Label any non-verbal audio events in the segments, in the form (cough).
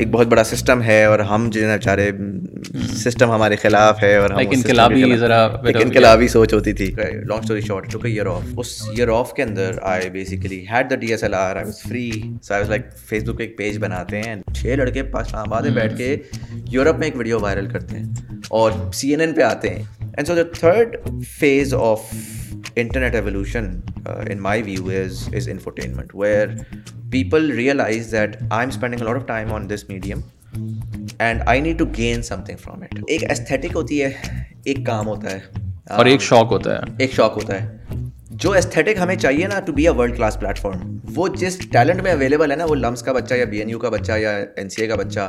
ایک بہت بڑا سسٹم ہے اور ہم جو ہے بیچارے سسٹم ہمارے خلاف ہے اور انقلابی سوچ ہوتی تھی long story short took year off us year of کے اندر I basically had the D S L R I was free so I was like Facebook پہ ایک پیج بناتے ہیں چھ لڑکے پاکستان آباد میں hmm. بیٹھ کے یورپ میں ایک ویڈیو وائرل کرتے ہیں اور سی این این پہ آتے ہیں and so the third phase of internet evolution in my view is is infotainment where people realise that I am spending lot of time on this medium and I need to gain something from it ایک aesthetic ہوتی ہے ایک کام ہوتا ہے اور ایک شوق ہوتا ہے ایک شوق ہوتا ہے جو استھیٹک ہمیں چاہیے نا to be a world class platform وہ جس ٹیلنٹ میں اویلیبل ہے نا وہ لمس کا بچہ یا بی این یو کا بچہ یا این سی اے کا بچہ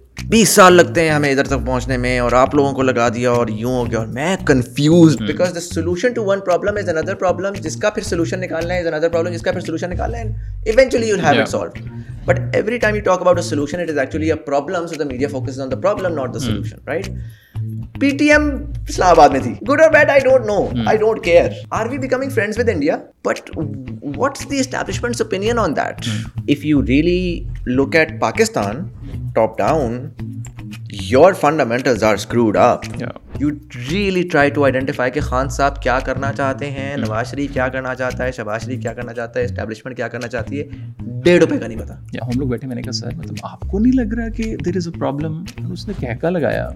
بیس سال لگتے ہیں ہمیں ادھر تک پہنچنے میں اور آپ لوگوں کو لگا دیا اور یوں ہو گیا اور میں confuse because the solution to one problem is another problem جس کا پھر سولوشن نکالنا ہے از اندر پرابلم جس کا پھر سولوشن نکالنا ہے eventually you have it solve but every time you talk about solution evolution problem so the media focus on the problem not the solution right P T M Islamabad میں تھی good اور bad I don't know I don't care are we becoming friends with India but what's the establishment's opinion on that if you really look at Pakistan top down your fundamentals are screwed up you really try to identify کہ خان صاحب کیا کرنا چاہتے ہیں نواز شریف کیا کرنا چاہتا ہے شہباز شریف کیا کرنا چاہتا ہے اسٹیبلشمنٹ کیا کرنا چاہتی ہے ڈیڑھ روپے کا نہیں پتا یا ہم لوگ بیٹھے میں نے کہا سر مطلب آپ کو نہیں لگ رہا کہ دیر از اے پرابلم اس نے کہکا لگایا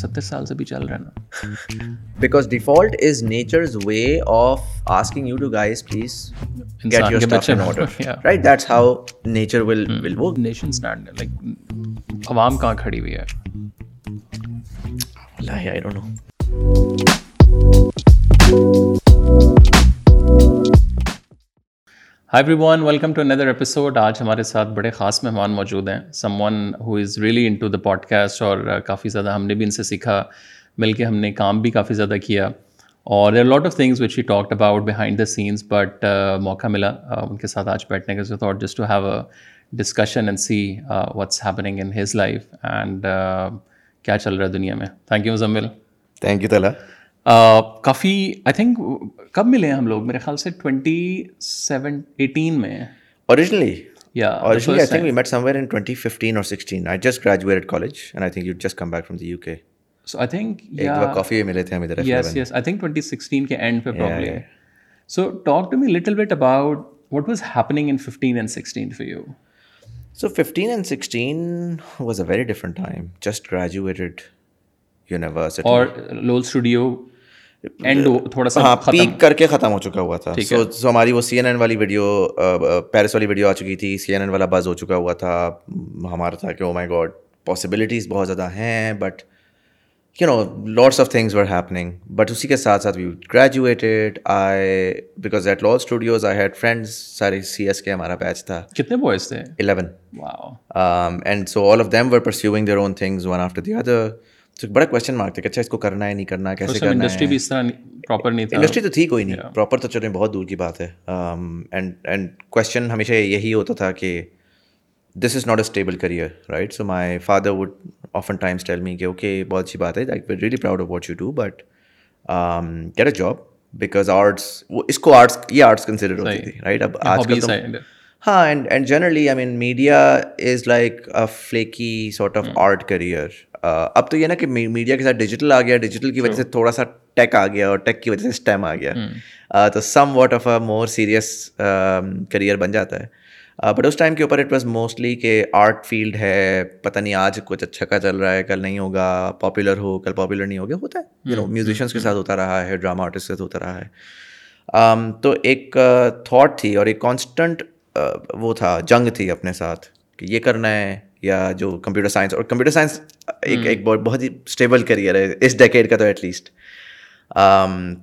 ستر سال سے بھی چل رہا نا because default is nature's way of asking you to guys please get your stuff in order right that's how nature will will work nation stand like عوام کہاں کھڑی ہوئی ہے والله I don't know hi everyone welcome to another episode آج ہمارے ساتھ بڑے خاص مہمان موجود ہیں someone who is really in to the podcast اور کافی زیادہ ہم نے بھی ان سے سیکھا مل کے ہم نے کام بھی کافی زیادہ کیا اور there lot of things which he talked about behind the scenes but موقع ملا ان کے ساتھ آج بیٹھنے کے ساتھ اور just to have a discussion and see what's happening in his life and کیا چل رہا ہے دنیا میں thank you Muzammil thank you تعلیٰ کافی آئی تھنک کب ملے ہیں ہم لوگ میرے خیال سے ٹوینٹی سیون ایٹین میں اوریجنلی اینڈ تھوڑا سا ہاں پیک کر کے ختم ہو چکا ہوا تھا سو سو ہماری وہ سی این این والی ویڈیو پیرس والی ویڈیو آ چکی تھی سی این این والا بز ہو چکا ہوا تھا ہمارا تھا کہ او مائی گاڈ پاسبلٹیز بہت زیادہ ہیں but you know lots of things were happening but اسی کے ساتھ ساتھ we graduated I because at la studios I had friends سارے سی ایس کے ہمارا بیچ تھا کتنے بوائز تھے eleven and so all of them were pursuing their own things one after the other بڑا کوشچن مارک تھا کہ اچھا اس کو کرنا ہے نہیں کرنا ہے کیسے کرنا انڈسٹری بھی اس طرح پراپر نہیں تھا انڈسٹری تو تھی کوئی نہیں پراپر تو چلیں بہت دور کی بات ہے اینڈ اینڈ کوشچن ہمیشہ یہی ہوتا تھا کہ this is not a stable career right so my father would often times tell me کہ اوکے بہت اچھی بات ہے really proud of what you do but get a job because arts وہ اس کو آرٹس یہ آرٹس کنسیڈر ہوتی تھی رائٹ اب آج کل ہاں and and generally I mean media is like a flaky sort of art career اب تو یہ نا کہ میڈیا کے ساتھ ڈیجیٹل آ گیا ڈیجیٹل کی وجہ سے تھوڑا سا ٹیک آ گیا اور ٹیک کی وجہ سے اسٹیم آ گیا hmm. تو somewhat of a more serious career بن جاتا ہے بٹ اس ٹائم کے اوپر اٹ واز موسٹلی کہ آرٹ فیلڈ ہے پتہ نہیں آج کچھ اچھا کا چل رہا ہے کل نہیں ہوگا پاپولر ہو کل پاپولر نہیں ہوگا ہوتا ہے میوزیشینس hmm. hmm. کے ساتھ ہوتا رہا ہے ڈراما آرٹسٹ کے ساتھ ہوتا رہا ہے تو ایک تھاٹ تھی اور ایک کانسٹنٹ وہ تھا جنگ تھی اپنے ساتھ کہ یہ کرنا ہے یا جو کمپیوٹر سائنس اور کمپیوٹر سائنس ایک ایک بہت بہت ہی اسٹیبل کریئر ہے اس ڈیکیڈ کا تو ایٹ لیسٹ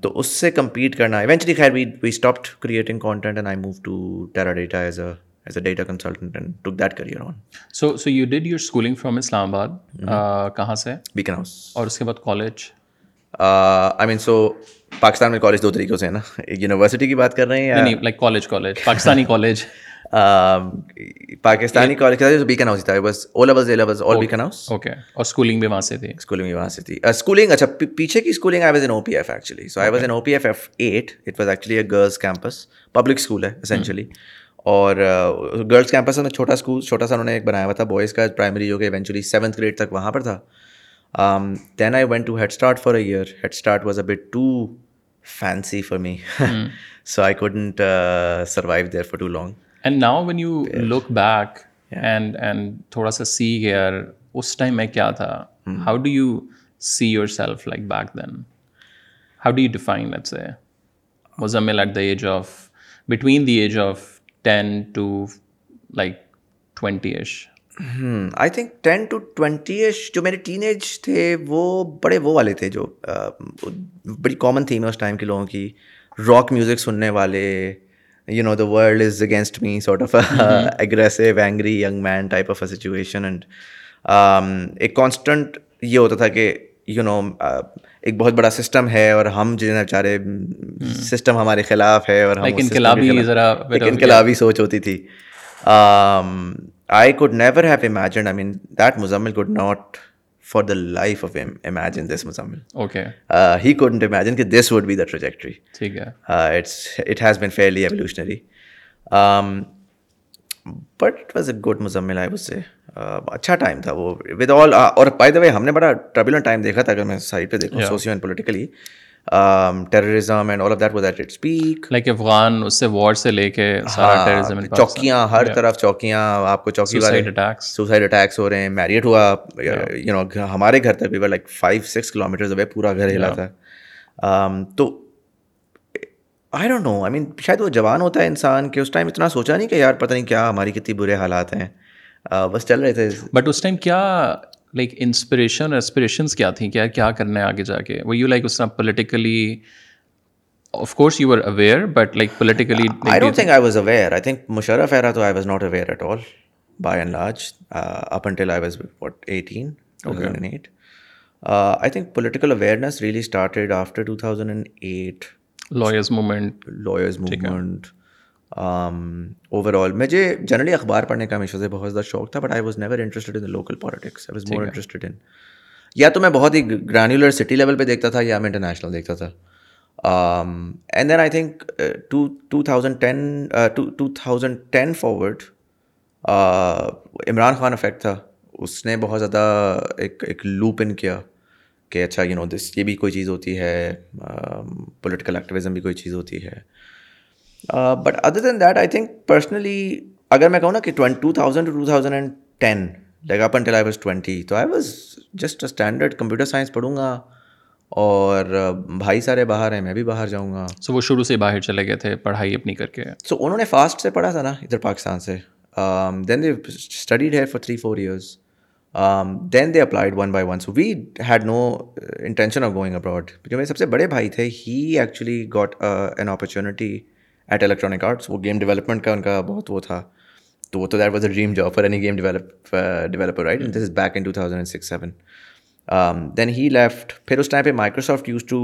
تو اس سے کمپیٹ کرنا ایونچلی خیر we we stopped creating content and I move to Teradata as a as a data consultant and took that career on so so you did your schooling from Islamabad کہاں سے Beaconhouse اور اس کے بعد college I mean so Pakistan میں college دو طریقوں سے ہے نا ایک یونیورسٹی کی بات کر رہے ہیں like college college Pakistani college Pakistani um, تھا پیچھے actually a girls campus public school ہے اور گرلس uh, کیمپس میں چھوٹا اسکول چھوٹا سا انہوں نے ایک بنایا تھا بوائز کا پرائمری جو سیونتھ گریڈ تک وہاں پر تھا then I went to Head Start for Head Start was a too fancy for me so I couldn't survive there for too long and now when you look back and and تھوڑا سا سی گیئر اس time میں کیا تھا how do you see your self like back then how do you define a Muzammil at the age of between the age of ten to like twenty ish I think ten to twenty ish جو میرے teen age تھے وہ بڑے وہ والے تھے جو بڑی کامن تھیم ہے اس ٹائم کے لوگوں کی راک میوزک سننے والے you know the world is against me sort of aggressive angry young man type of a situation and ایک کانسٹنٹ یہ ہوتا تھا کہ یو نو ایک بہت بڑا سسٹم ہے اور ہم جن بیچارے سسٹم ہمارے خلاف ہے اور انقلابی سوچ ہوتی تھی I could never have imagined I mean that Muzammil could not for the life of imagine this Muzammil okay he couldn't imagine کہ this would be the trajectory ٹھیک ہے it has been fairly evolutionary but it was a good Muzammil I was سے اچھا time تھا وہ with all اور by the وے ہم نے بڑا ٹربیولنٹ ٹائم دیکھا تھا اگر میں سائڈ پہ دیکھوں socio and politically terrorism and all of that was at it speak like Afghan اس سے وار سے لے کے سارا ٹیررزم ہاں، چوکیاں ہر طرف چوکیاں آپ کو چوکی والے سوسائڈ اٹیکس ہو رہے ہیں میریٹ ہوا یو نو ہمارے گھر تک بھی like five six kilometres away پورا گھر ہلا تھا um, تو آئی ڈونٹ نو آئی مین شاید وہ جوان ہوتا ہے انسان کہ اس ٹائم اتنا سوچا نہیں کہ یار پتہ نہیں کیا ہماری کتنی برے حالات ہیں uh, بس چل رہے تھے بٹ اس ٹائم کیا لائک انسپریشن اسپریشنس کیا تھیں کیا کیا کرنا ہے آگے جا کے وہ یو لائک اس طرح politically of course you are aware but like politically I don't think I was aware I think Musharraf era تو I was not aware at all by and large up until I was what eighteen eight I think political awareness really started after two thousand and eight lawyers movement lawyers movement over um, all مجھے generally اخبار پڑھنے کا ہمیشہ سے بہت زیادہ شوق تھا but I was never interested in local politics I was more interested in یا تو میں بہت ہی گرینولر سٹی لیول پہ دیکھتا تھا یا میں انٹرنیشنل دیکھتا تھا and then I think two two thousand ten forward Imran Khan effect تھا اس نے بہت زیادہ ایک ایک لوپ ان کیا کہ اچھا یو نو دس یہ بھی کوئی چیز ہوتی ہے پولیٹیکل um, ایکٹیویزم بھی کوئی چیز ہوتی ہے but other than that I think personally اگر میں کہوں نا کہ two thousand two thousand and ten ٹینگ اپن آئی واز ٹوینٹی تو I was just standard computer science پڑھوں گا اور uh, بھائی سارے باہر ہیں میں بھی باہر جاؤں گا سو وہ شروع سے باہر چلے گئے تھے پڑھائی اپنی کر کے سو انہوں نے فاسٹ سے پڑھا تھا نا ادھر پاکستان سے دین دے اسٹڈیڈ ہے for three four years then they applied one by one so we had no intention of going abroad جو میرے سب سے بڑے بھائی تھے ہی actually got an opportunity at Electronic Arts وہ گیم ڈیولپمنٹ کا ان کا بہت وہ تھا تو وہ تو that was a dream job for any game developer right this is back in two thousand and six seven then he left پھر اس ٹائم پہ Microsoft used to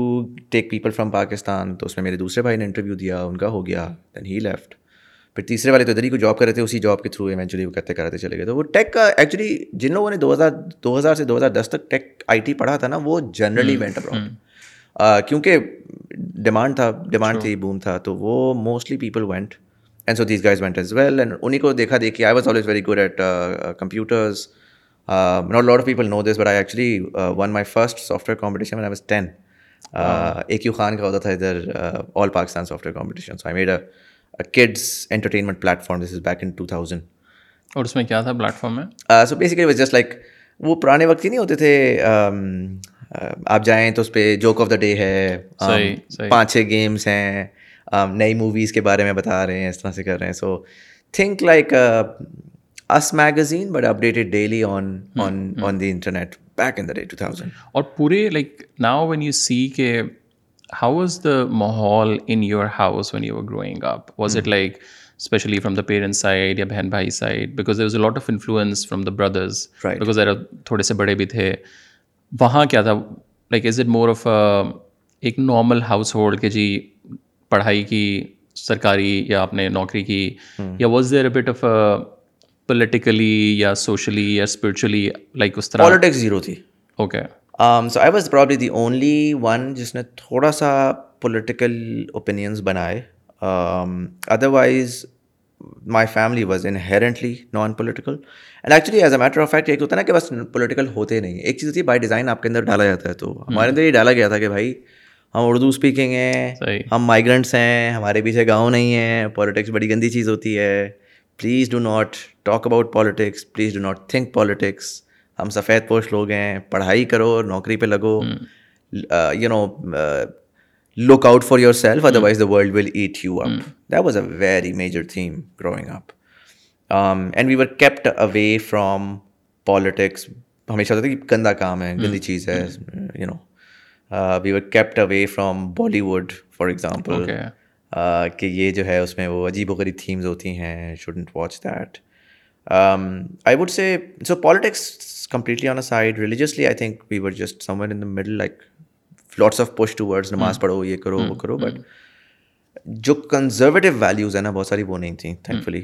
take people from Pakistan تو اس میں میرے دوسرے بھائی نے انٹرویو دیا ان کا ہو گیا دین ہی لیفٹ پھر تیسرے والے تو ادھر ہی کو جاب کر رہے تھے اسی جاب کے تھرو ایونچولی وہ کرتے کراتے چلے گئے تو وہ ٹیک کا ایکچولی جن لوگوں نے دو ہزار دو ہزار سے دو ہزار دس تک ٹیک آئی ٹی پڑھا تھا نا وہ جنرلی کیونکہ ڈیمانڈ تھا ڈیمانڈ تھی بوم تھا تو وہ mostly people went and so these guys went as well and انہیں کو دیکھا دیکھ کے good at computers not lot of people know this but I actually won my first software competition I was ten A Q Khan کا ہوتا تھا ادھر all Pakistan software competition so I made a kids entertainment platform this is back in two thousand اور اس میں کیا تھا platform میں سو بیسیکلی جسٹ لائک وہ پرانے وقت ہی نہیں ہوتے تھے آپ جائیں تو اس پہ جوک آف دا ڈے ہے پانچ چھ گیمس ہیں نئی موویز کے بارے میں بتا رہے ہیں اس طرح سے کر رہے ہیں سو تھنک لائک اس میگزین بٹ اپڈیٹڈ اور پورے like now when you see کہ ہاؤ واز دا ماحول in your house when you are growing up was it like especially from the parents side یا بہن بھائی side because there is a lot of influence from the brothers because تھوڑے سے بڑے بھی تھے وہاں کیا تھا like is it more of ایک نارمل ہاؤس ہولڈ کہ جی پڑھائی کی سرکاری یا اپنے نوکری کی یا was there but of politically یا سوشلی یا اسپرچولی لائک اس طرح پالیٹکس زیرو تھی okay so I was probably the only one جس نے تھوڑا سا پولیٹیکل اوپینینس بنائے otherwise um, my family was inherently non political and actually as a matter of fact ایک ہوتا ہے نا کہ بس پولیٹیکل ہوتے نہیں ایک چیز ہوتی ہے بائی ڈیزائن آپ کے اندر ڈالا جاتا ہے تو ہمارے اندر یہ ڈالا گیا تھا کہ بھائی ہم اردو اسپیکنگ ہیں ہم مائگرنٹس ہیں ہمارے پیچھے گاؤں نہیں ہیں پولیٹکس بڑی گندی چیز ہوتی ہے please do not talk about politics please do not think politics ہم سفید پوش لوگ ہیں پڑھائی کرو نوکری پہ لگو you know look out for yourself otherwise the world will eat you up that was a very major theme growing up and we were kept away from politics ہمیشہ ہوتا ہے کہ گندا کام ہے گندی چیز ہے you know we kept away from Bollywood for example کہ یہ جو ہے اس میں وہ عجیب و غریب تھیمز ہوتی ہیں shouldn't watch that I would say so politics completely on a side religiously I think we were just someone in the middle like lots of to نماز پڑھو یہ کرو hmm. وہ کرو بٹ hmm. جو کنزرویٹو ویلیوز ہیں نا بہت ساری وہ نہیں تھیں تھینک فلی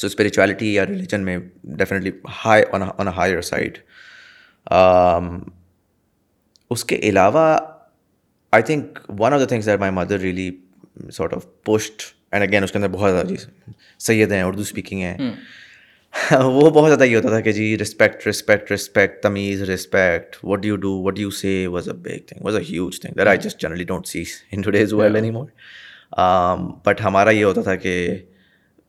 سو اسپریچویلٹی یا ریلیجن میں definitely high on higher side اس کے علاوہ I think one of the things are my mother really sort of post and again اس کے اندر بہت زیادہ سید ہیں اردو اسپیکنگ ہیں hmm. (laughs) وہ بہت زیادہ یہ ہوتا تھا کہ جی رسپیکٹ رسپیکٹ رسپیکٹ تمیز respect what you do what you see was well any more but ہمارا یہ ہوتا تھا کہ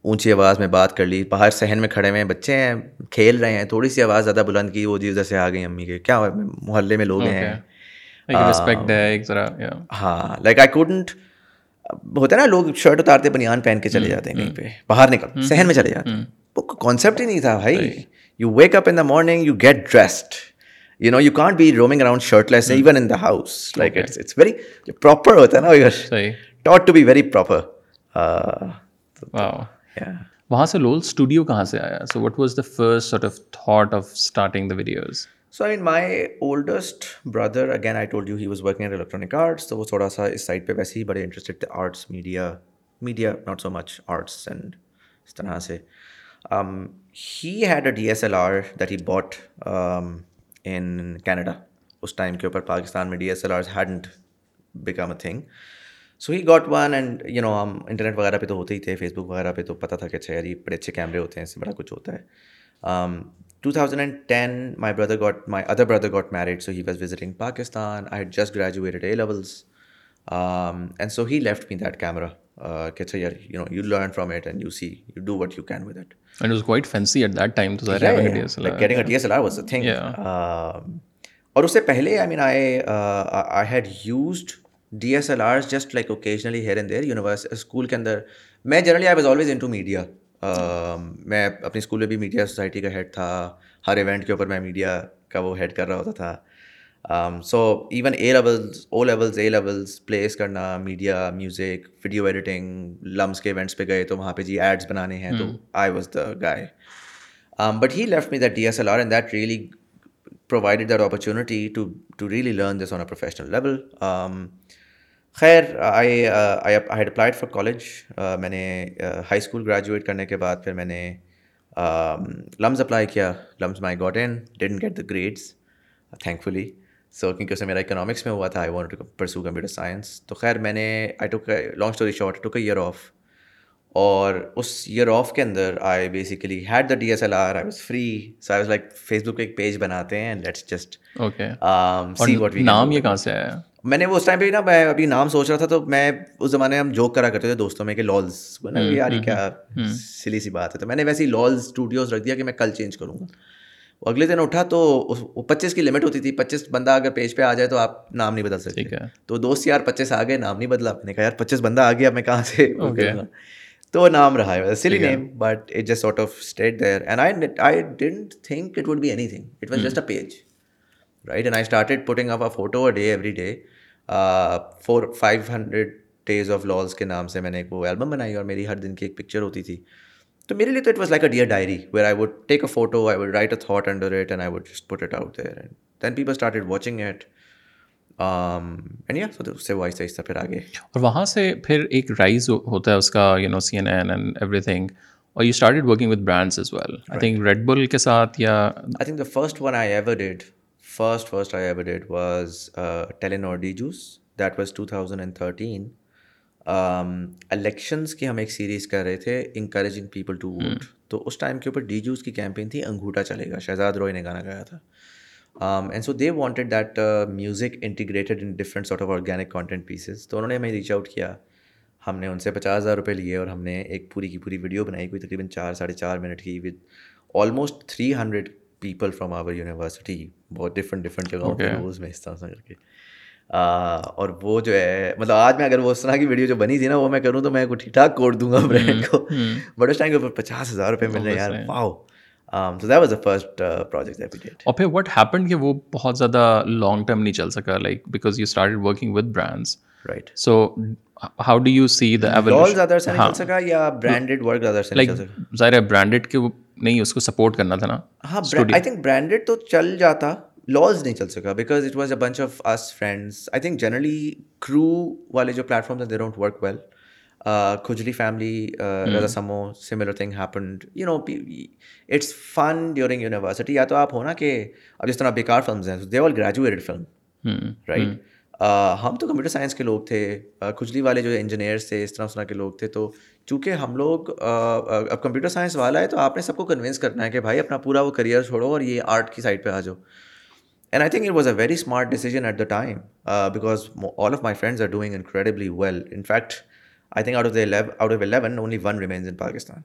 اونچی آواز میں بات کر لی باہر صحن میں کھڑے ہوئے ہیں بچے ہیں کھیل رہے ہیں تھوڑی سی آواز زیادہ بلند کی وہ جی ادھر سے آ گئی امی کے کیا ہوا محلے میں لوگ ہیں ہاں لائک آئی کوڈنٹ ہوتا ہے نا لوگ شرٹ اتارتے بنیان پہن کے چلے hmm. جاتے ہیں کہیں hmm. پہ باہر نکل hmm. صحن میں چلے جاتے ہیں کانسیپٹ ہی نہیں تھا بھائی you wake up in the morning you get dressed you know you can't be roaming around shirtless even in the house like it's it's very proper ہوتا ہے نا taught to be very proper وہاں سے لول studio کہاں سے آیا so what was the first sort of thought of starting the videos so I my oldest brother again I told you he was working Electronic Arts تو وہ تھوڑا سا اس سائڈ پہ ویسے ہی بڑے انٹرسٹڈ تھے arts media media not so much arts and اس طرح سے had a D S L R that he bought in Canada us time کے اوپر پاکستان میں D S L R hadn't become a thing so he got one and you know ہم internet وغیرہ پہ تو ہوتے ہی تھے فیس بک وغیرہ پہ تو پتہ تھا کہ اچھا یار یہ بڑے اچھے کیمرے ہوتے ہیں اس سے بڑا کچھ ہوتا ہے two thousand and ten my brother got my other brother got married so he was visiting Pakistan I had just graduated A levels and so he left me that camera اور اس سے پہلے I I I mean had used D S L R just like here and universe school کے اندر میں generally I was always into media media میں اپنی school میں بھی میڈیا سوسائٹی کا ہیڈ تھا ہر ایونٹ کے اوپر میں میڈیا کا وہ ہیڈ کر رہا ہوتا تھا so even A levels A levels place کرنا media music video editing LUMS کے ایونٹس پہ گئے تو وہاں پہ جی ایڈس بنانے ہیں تو I was the guy but he left me that D S L R and that really provided that to to really learn this on a professional level خیر I had applied for college میں نے high school graduate کرنے کے بعد پھر میں نے LUMS apply کیا LUMS my got and didn't get the grades thankfully so کیونکہ اس میں میرا اکنامکس میں ہوا تھا I want pursue computer science تو خیر میں نے I took long story short took a year off اور اس ایئر آف کے اندر I basically had the D S L R I was free so I was like Facebook پہ ایک page بناتے ہیں let's just okay see what we نام یہ کہاں سے آیا میں نے وہ اس ٹائم پہ نا میں ابھی نام سوچ رہا تھا تو میں اس زمانے میں ہم جوک کرا کرتے تھے دوستوں میں کہ لالز یار کیا سلی سی بات ہے تو میں نے ویسے ہی لالز اسٹوڈیوز رکھ دیا کہ میں کل چینج کروں گا وہ اگلے دن اٹھا تو پچیس کی لمٹ ہوتی تھی پچیس بندہ اگر پیج پہ آ جائے تو آپ نام نہیں بدل سکتے تو دوست یار پچیس آ گئے نام نہیں بدلا میں نے کہا یار پچیس بندہ آ گیا میں کہاں سے تو نام رہا ہے four five hundred days off کے نام سے میں نے ایک وہ البم بنائی اور میری ہر دن کی ایک پکچر ہوتی تھی تو میرے لیے تو it was like a dear diary where I would take a photo I would write a thought under it and I would just put it out there and then people started watching it اور وہاں سے پھر ایک rise ہوتا ہے اس کا you know C N N and everything اور you start working with brands as well I think Red Bull کے ساتھ یا I think the first one I ever did first first I ever did was Telenor Djuice that was two thousand and thirteen elections کی ہم ایک series کر رہے تھے encouraging people to vote تو اس ٹائم کے اوپر ڈی جوز کی کیمپین تھی انگھوٹا چلے گا شہزاد روئے نے گانا گایا تھا and so they wanted that music integrated in different sort of organic content pieces تو انہوں نے ہمیں ریچ آؤٹ کیا ہم نے ان سے پچاس ہزار روپئے لیے اور ہم نے ایک پوری کی پوری ویڈیو بنائی کوئی تقریباً چار ساڑھے چار منٹ کی with almost three hundred people from our university بہت ڈفرنٹ ڈفرنٹ جگہوں کے اس طرح سے کر کے اور وہ جو ہے مطلب آج میں اگر وہ اس طرح کی ویڈیو جو بنی تھی نا وہ میں کروں تو میں کو ٹھیک ٹھاک کوڈ دوں گا برانڈ کو بڑے ٹائم کے اوپر پچاس ہزار روپئے مل رہے ہیں اور پھر واٹ ہیپن کہ وہ بہت زیادہ لانگ ٹرم نہیں چل سکا like because you start working with brands right so how do you see the branded کے نہیں اس کو سپورٹ کرنا تھا نا ہاں آئی تھنک برانڈیڈ تو چل جاتا لاز نہیں چل سکا because it was a bunch of friends I think generally کرو والے جو پلیٹفارمس ہیں they don't work well Khujli Family Raza Samo similar thing happened you know it's fun during university یا تو آپ ہو نا کہ اب جس طرح بیکار فلمز ہیں they all graduated film right ہم تو کمپیوٹر سائنس کے لوگ تھے uh, کھجلی والے جو انجینئرس تھے اس طرح اس طرح کے لوگ تھے تو چونکہ ہم لوگ uh, uh, اب کمپیوٹر سائنس والا ہے تو آپ نے سب کو کنوینس کرنا ہے کہ بھائی اپنا پورا وہ کریئر چھوڑو اور یہ آرٹ کی سائڈ پہ آ جاؤ and I think it was a very smart decision at the time because all of my friends are doing incredibly well in fact I think out of the out of eleven only one remains in Pakistan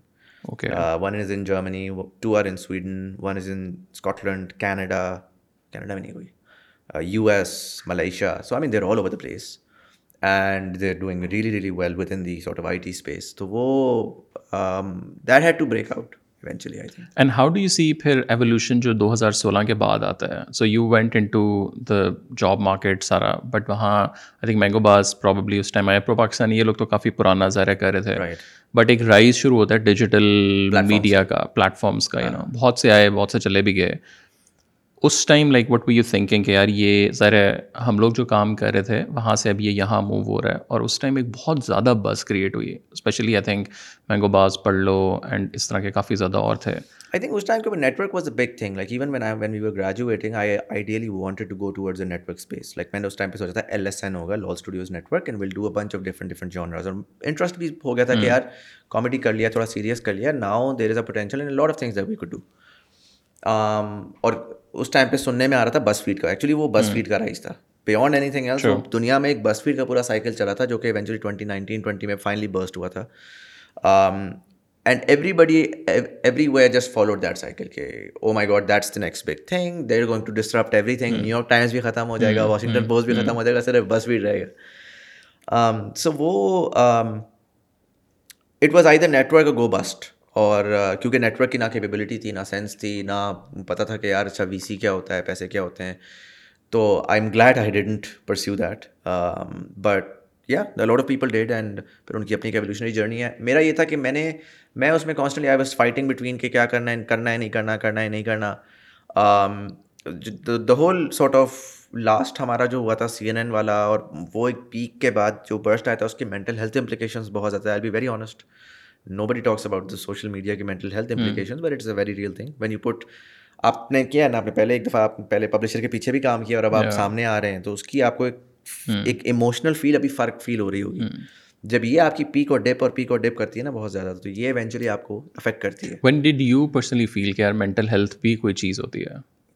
okay one is in Germany two are in Sweden one is in Scotland Canada Canada میں نہیں ہوئی U S Malaysia so I mean they're all over the place and they are doing really really well with in the sort of I T space تو وہ that had to break out eventually I think and how do you see پھر evolution جو دو ہزار سولہ کے بعد آتا ہے so you went into the job market سارا بٹ وہاں آئی تھنک مینگو باز پرابلی اس ٹائم آئے پرو پاکستانی یہ لوگ تو کافی پرانا ظاہر کر رہے تھے بٹ ایک رائز شروع ہوتا ہے ڈیجیٹل میڈیا کا پلیٹفارمس کا یو نو بہت سے آئے بہت سے چلے بھی گئے اس time like what we you thinking کہ یار یہ ذرا ہم لوگ جو کام کر رہے تھے وہاں سے اب یہ یہاں موو ہو رہا ہے اور اس ٹائم ایک بہت زیادہ بس کریٹ ہوئی especially I think mango Baaz پڑھ لو اینڈ اس طرح کے کافی زیادہ اور تھے آئی تھنک اس ٹائم کے network was a big thing like even when I when you graduating I ideally wanted to go to words network space like میں نے اس ٹائم پہ سوچا تھا ایل ایس این ہوگا Lal studios network and will do a bunch of different different genres اور interest بھی ہو گیا تھا کہ hmm. یار کامیڈی کر لیا تھوڑا سیریس کر لیا now there is a potential in lot of things that we do اور اس ٹائم پہ سننے میں آ رہا تھا بس فیڈ کا ایکچولی وہ بس فیڈ کا رائس تھا بیانڈ اینی تھنگ ایلس دنیا میں ایک بس فیڈ کا پورا سائیکل چلا تھا جو کہ ایونچولی ٹوئنٹی نائنٹین ٹوئنٹی میں فائنلی برسٹ ہوا تھا and everybody every way just followed that cycle کے او my god that's the next big thing they are going to disrupt everything New York Times بھی ختم ہو جائے گا واشنگٹن hmm. Post hmm. بھی hmm. ختم ہو جائے گا صرف بس فیڈ رہے گا سو um, وہ it was I the network go bust اور کیونکہ نیٹ ورک کی نہ کیپیبلٹی تھی نہ سینس تھی نہ پتا تھا کہ یار اچھا وی سی کیا ہوتا ہے پیسے کیا ہوتے ہیں تو I'm glad I didn't perceive that but یا the load of people did and پھر ان کی اپنی ایولیوشنری جرنی ہے میرا یہ تھا کہ میں نے میں اس میں کانسٹنٹلی آئی فائٹنگ بٹوین کہ کیا کرنا ہے کرنا ہے نہیں کرنا کرنا ہے نہیں کرنا the whole sort of last ہمارا جو ہوا تھا سی این این والا اور وہ ایک پیک کے بعد جو برسٹ آیا تھا اس کی مینٹل ہیلتھ امپلیکیشنز بہت زیادہ I be very honest nobody talks about the social media کی mental health implication but it's a very real thing when you put آپ نے کیا ہے نا آپ نے پہلے ایک دفعہ آپ نے پہلے پبلشر کے پیچھے بھی کام کیا اور اب آپ سامنے آ رہے ہیں تو اس کی آپ کو ایک ایک ایموشنل فیل ابھی فرق فیل ہو رہی ہوگی جب یہ آپ کی پیک اور ڈپ اور پیک اور ڈپ کرتی ہے نا بہت زیادہ تو یہ ایونچولی آپ کو افیکٹ کرتی ہے when did you personally feel کہ یار مینٹل ہیلتھ بھی کوئی چیز ہوتی ہے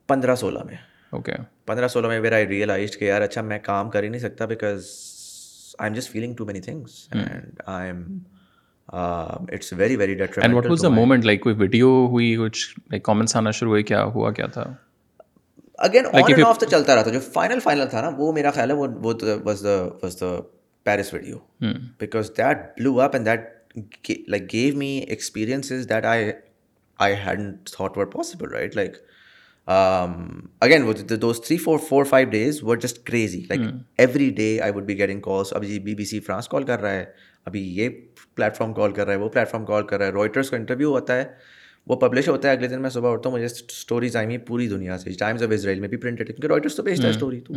پندرہ سولہ میں اوکے پندرہ سولہ میں ویر آئی ریئلائز کہ یار اچھا میں کام کر ہی نہیں سکتا because I am just feeling too many things and I am it's very very and what was the moment like کوئی ویڈیو ہوئی کچھ لائک کامنٹس آنا شروع ہوئے کیا ہوا کیا تھا اگین آن آف تو چلتا رہا تھا جو فائنل فائنل تھا نا وہ میرا خیال ہے وہ was the was the Paris video because that blew up and that like gave me experiences that I I had thought were possible right like again وہ دو three four four five days were just crazy like every day I would be getting calls ابھی B B C France call کر رہا ہے ابھی یہ plate form کال کر رہا ہے وہ پلیٹ فارم کال کر رہا ہے رائٹرس کا انٹرویو ہوتا ہے وہ پبلش ہوتا ہے اگلے دن میں صبح اٹھتا ہوں مجھے اسٹوریز آئی ہیں پوری دنیا سے ٹائمز آف اسرائیل میں بھی پرنٹڈ ہے کیونکہ رائٹرس تو بھیجتا ہے اسٹوری تو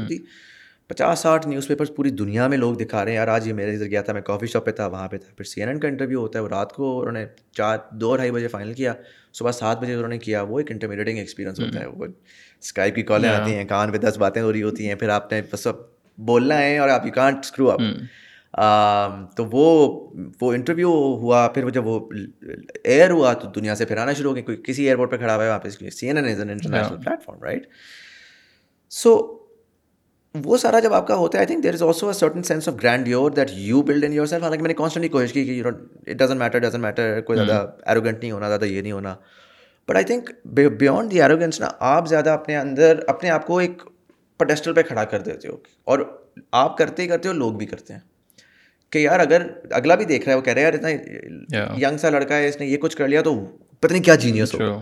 پچاس ساٹھ نیوز پیپرس پوری دنیا میں لوگ دکھا رہے ہیں یار آج یہ میرے ادھر گیا تھا میں کافی شاپ پہ تھا وہاں پہ تھا پھر سی این این کا انٹرویو ہوتا ہے وہ رات کو انہوں نے چار دو ڈھائی بجے فائنل کیا صبح سات بجے انہوں نے کیا وہ ایک انٹرمیڈیٹنگ ایکسپیرینس ہوتا ہے وہ اسکائپ کی کالیں آتی ہیں کان پہ دس باتیں ہو رہی ہوتی ہیں پھر آپ نے بس بولنا ہے اور آپ یو کانٹ اسکرو اپ تو وہ وہ انٹرویو ہوا پھر جب وہ ایئر ہوا تو دنیا سے پھر آنا شروع ہو گیا کسی ایئرپورٹ پہ کھڑا ہوا ہے C N N international platform right so وہ سارا جب آپ کا ہوتا ہے I think there is also certain sense of grandeur that you build in yourself حالانکہ میں نے کانسٹنٹلی کوشش کی کہ it doesn't matter doesn't matter کوئی hmm. زیادہ ایروگنٹ نہیں ہونا زیادہ یہ نہیں ہونا but I think beyond the arrogance نا آپ زیادہ اپنے اندر اپنے آپ کو ایک پٹیسٹل پہ کھڑا کر دیتے ہو اور آپ کرتے ہی کرتے ہو لوگ بھی کرتے ہیں کہ یار اگر اگلا بھی دیکھ رہا ہے وہ کہہ رہے ہیں یار اتنا ینگ سا لڑکا ہے اس نے یہ کچھ کر لیا تو پتہ نہیں کیا جینیس ہوگا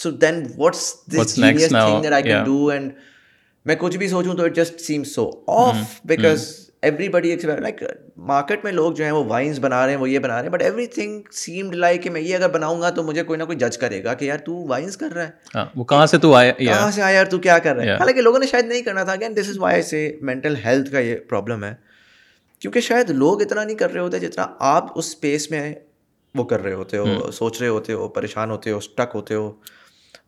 so then what's this genius thing that I can do and میں کچھ بھی سوچوں تو it just seem so off because everybody like market میں لوگ جو ہیں وہ وائنس بنا رہے ہیں وہ یہ بنا رہے ہیں but everything seemed like کہ میں یہ اگر بناؤں گا تو مجھے کوئی نہ کوئی جج کرے گا کہ یار تو وائنس کر رہا ہے وہ کہاں سے تو آیا کہاں سے آیا یار تو کیا کر رہا ہے حالانکہ لوگوں نے شاید نہیں کرنا تھا اگین دس از وائی سے مینٹل ہیلتھ کا یہ پرابلم ہے کیونکہ شاید لوگ اتنا نہیں کر رہے ہوتے جتنا آپ اس اسپیس میں وہ کر رہے ہوتے ہو سوچ رہے ہوتے ہو پریشان ہوتے ہو اسٹک ہوتے ہو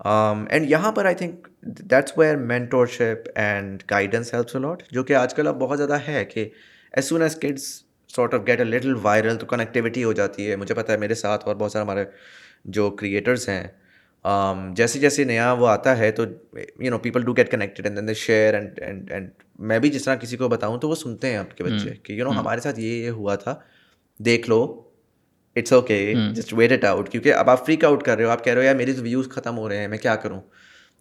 اینڈ um, یہاں پر I think that's mentor mentorship and guidance helps a lot جو کہ آج کل اب بہت زیادہ ہے کہ as soon as kids sort of get a little viral تو کنیکٹیوٹی ہو جاتی ہے مجھے پتا ہے میرے ساتھ اور بہت سارے ہمارے جو کریٹرز ہیں um, جیسے جیسے نیا وہ آتا ہے تو you know people do get connected and then share and and and میں بھی جس طرح کسی کو بتاؤں تو وہ سنتے ہیں آپ کے بچے کہ یو نو ہمارے ساتھ یہ یہ ہوا تھا دیکھ لو it's okay just wait it out کیونکہ اب آپ فریک آؤٹ کر رہے ہو آپ کہہ رہے ہو یار میری ویوز ختم ہو رہے ہیں میں کیا کروں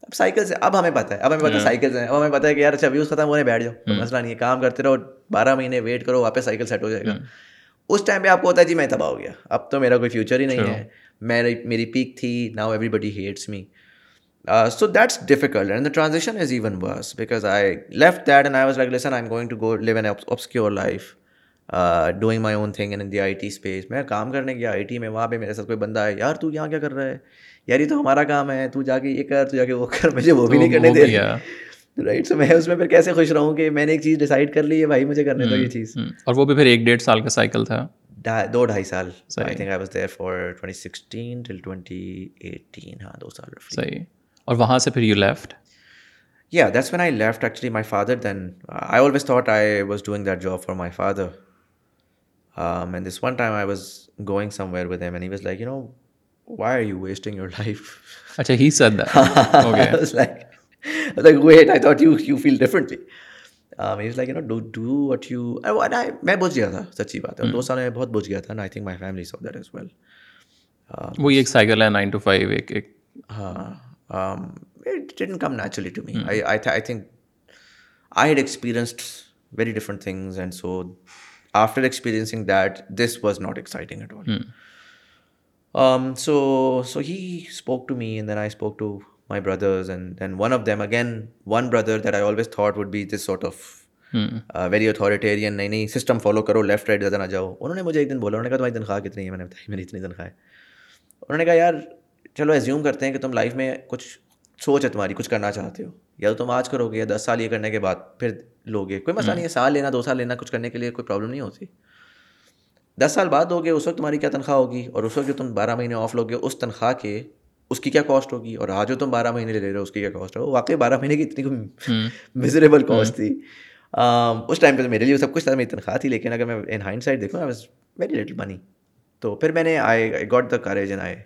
اب سائیکل سے اب ہمیں پتہ ہے اب ہمیں پتا ہے سائیکلس ہیں اب ہمیں پتا ہے کہ یار اچھا ویوز ختم ہو رہے ہیں بیٹھ جاؤ مسئلہ نہیں ہے کام کرتے رہو بارہ مہینے ویٹ کرو واپس سائیکل سیٹ ہو جائے گا اس ٹائم پہ آپ کو ہوتا ہے جی میں تباہ ہو گیا اب تو میرا کوئی فیوچر ہی نہیں ہے میں میری پیک تھی now everybody hates me so that's difficult and and the transition is even worse because I I I left that was like am going to go live an obscure life doing my own thing in the I T space میں کام کرنے گیا I T میں وہاں پہ میرے ساتھ کوئی بندہ ہے یار تو یہاں کیا کر رہا ہے یار یہ تو ہمارا کام ہے تو جا کے یہ کر تو جا کے وہ کر مجھے وہ بھی نہیں کرنے دے رائٹ سو میں اس میں پھر کیسے خوش رہوں کہ میں نے ایک چیز ڈیسائڈ کر لی ہے بھائی مجھے کرنے دو یہ چیز اور وہ بھی پھر ایک ڈیڑھ سال کا سائیکل تھا دو ڈھائی سال I think I was there for twenty sixteen till twenty eighteen ہاں دو سال صحیح اور وہاں سے پھر یو لیفٹ یا that's when I left actually my father then I always thought I was doing that job for my father دوستوں نے بہت بوجھ گیا تھا after experiencing that this was not exciting at all so so he spoke to me and then I spoke to my brothers and then one of them again one brother that I always thought would be this sort of very authoritarian نئی نئی system follow کرو left right زیادہ نہ جاؤ انہوں نے مجھے ایک دن بولا انہوں نے کہا تمہاری تنخواہ کتنی ہے میں نے بتائی میری اتنی تنخواہ ہے انہوں نے کہا یار چلو ایزیوم کرتے ہیں کہ تم لائف میں کچھ سوچ ہے تمہاری کچھ کرنا چاہتے ہو یا تو تم آج کرو گے یا دس سال یہ کرنے کے بعد پھر لو گے کوئی مسئلہ نہیں ہے سال لینا دو سال لینا کچھ کرنے کے لیے کوئی پرابلم نہیں ہوتی دس سال بعد دو گے اس وقت تمہاری کیا تنخواہ ہوگی اور اس وقت جو تم بارہ مہینے آف لوگے اس تنخواہ کے اس کی کیا کاسٹ ہوگی اور آج جو تم بارہ مہینے لے رہے ہو اس کی کیا کاسٹ ہو واقعی بارہ مہینے کی اتنی میزریبل کاسٹ تھی اس ٹائم پہ میرے لیے سب کچھ تھا میری تنخواہ تھی لیکن اگر میں ان ہائنڈ سائڈ دیکھوں ویری لٹل منی تو پھر میں نے I courage and I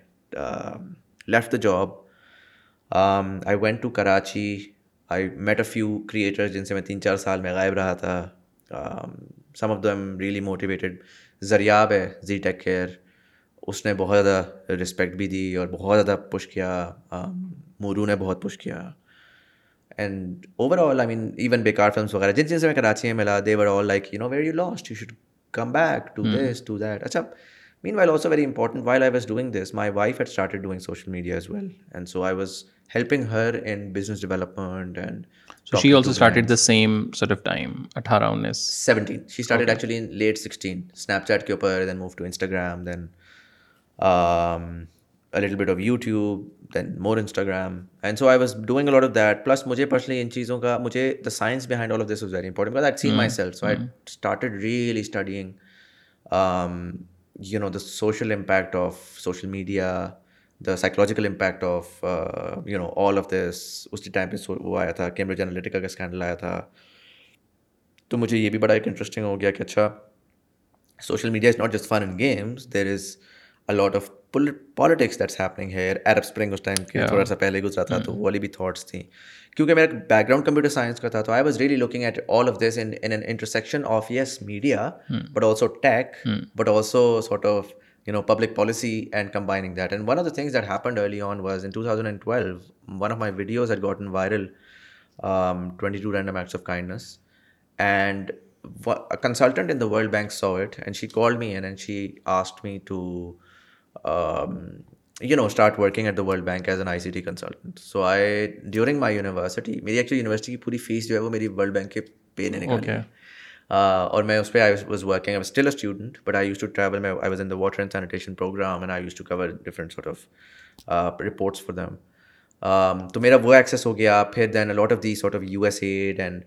left the job I went to Karachi I met a few creator جن سے میں تین چار سال میں غائب رہا تھا some of the am really motivated ذریعہ زی ٹیک کیئر اس نے بہت زیادہ رسپیکٹ بھی دی اور بہت زیادہ پش کیا مورو um, نے بہت پش کیا and overall I mean even بیکار فلمس وغیرہ جن جن سے میں کراچی میں ملا they were all like you know very lost you should come back to this to that اچھا man while also very important while I was doing this my wife had started doing social media as well and so I was helping her in business development and she also started the same sort of time اٹھارہ انیس seventeen she started actually in late sixteen Snapchat کے اوپر then move to Instagram then little bit of YouTube then more Instagram and so I was doing a lot of that plus مجھے personally ان چیزوں کا مجھے the science behind all of this is very important I seen myself so I started really studying you know the social impact of social media the psychological impact of you know all of this اسی time پہ وہ آیا تھا Cambridge Analytica کا scandal آیا تھا تو مجھے یہ بھی بڑا ایک انٹرسٹنگ ہو گیا کہ اچھا social media is not just fun in games there is a lot of politics that's happening Arab Spring us time کے تھوڑا سا پہلے گزرا تھا تو hmm. وہ والی بھی تھاٹس تھیں کیونکہ میرا بیک گراؤنڈ کمپیوٹر سائنس کا تھا تو I was really looking at all of this in an intersection of yes media but also tech but also sort of you know public policy and combining that and one of the things that early on was in two thousand and twelve one of my videos at gotten viral to random acts of kindness and consultant in the world bank so it and she call me and and she asked me to you know start working at the world bank as an I C T consultant so I during my university میری actually university کی پوری fees جو ہے وہ میری world bank کے pay نے نکالی گیا اور میں اس پہ I I was working still a student but I use to travel میں I was in the water and sanitation program and I use to cover different sort of reports for them تو میرا وہ access ہو گیا پھر then a lot of the sort of U S aid and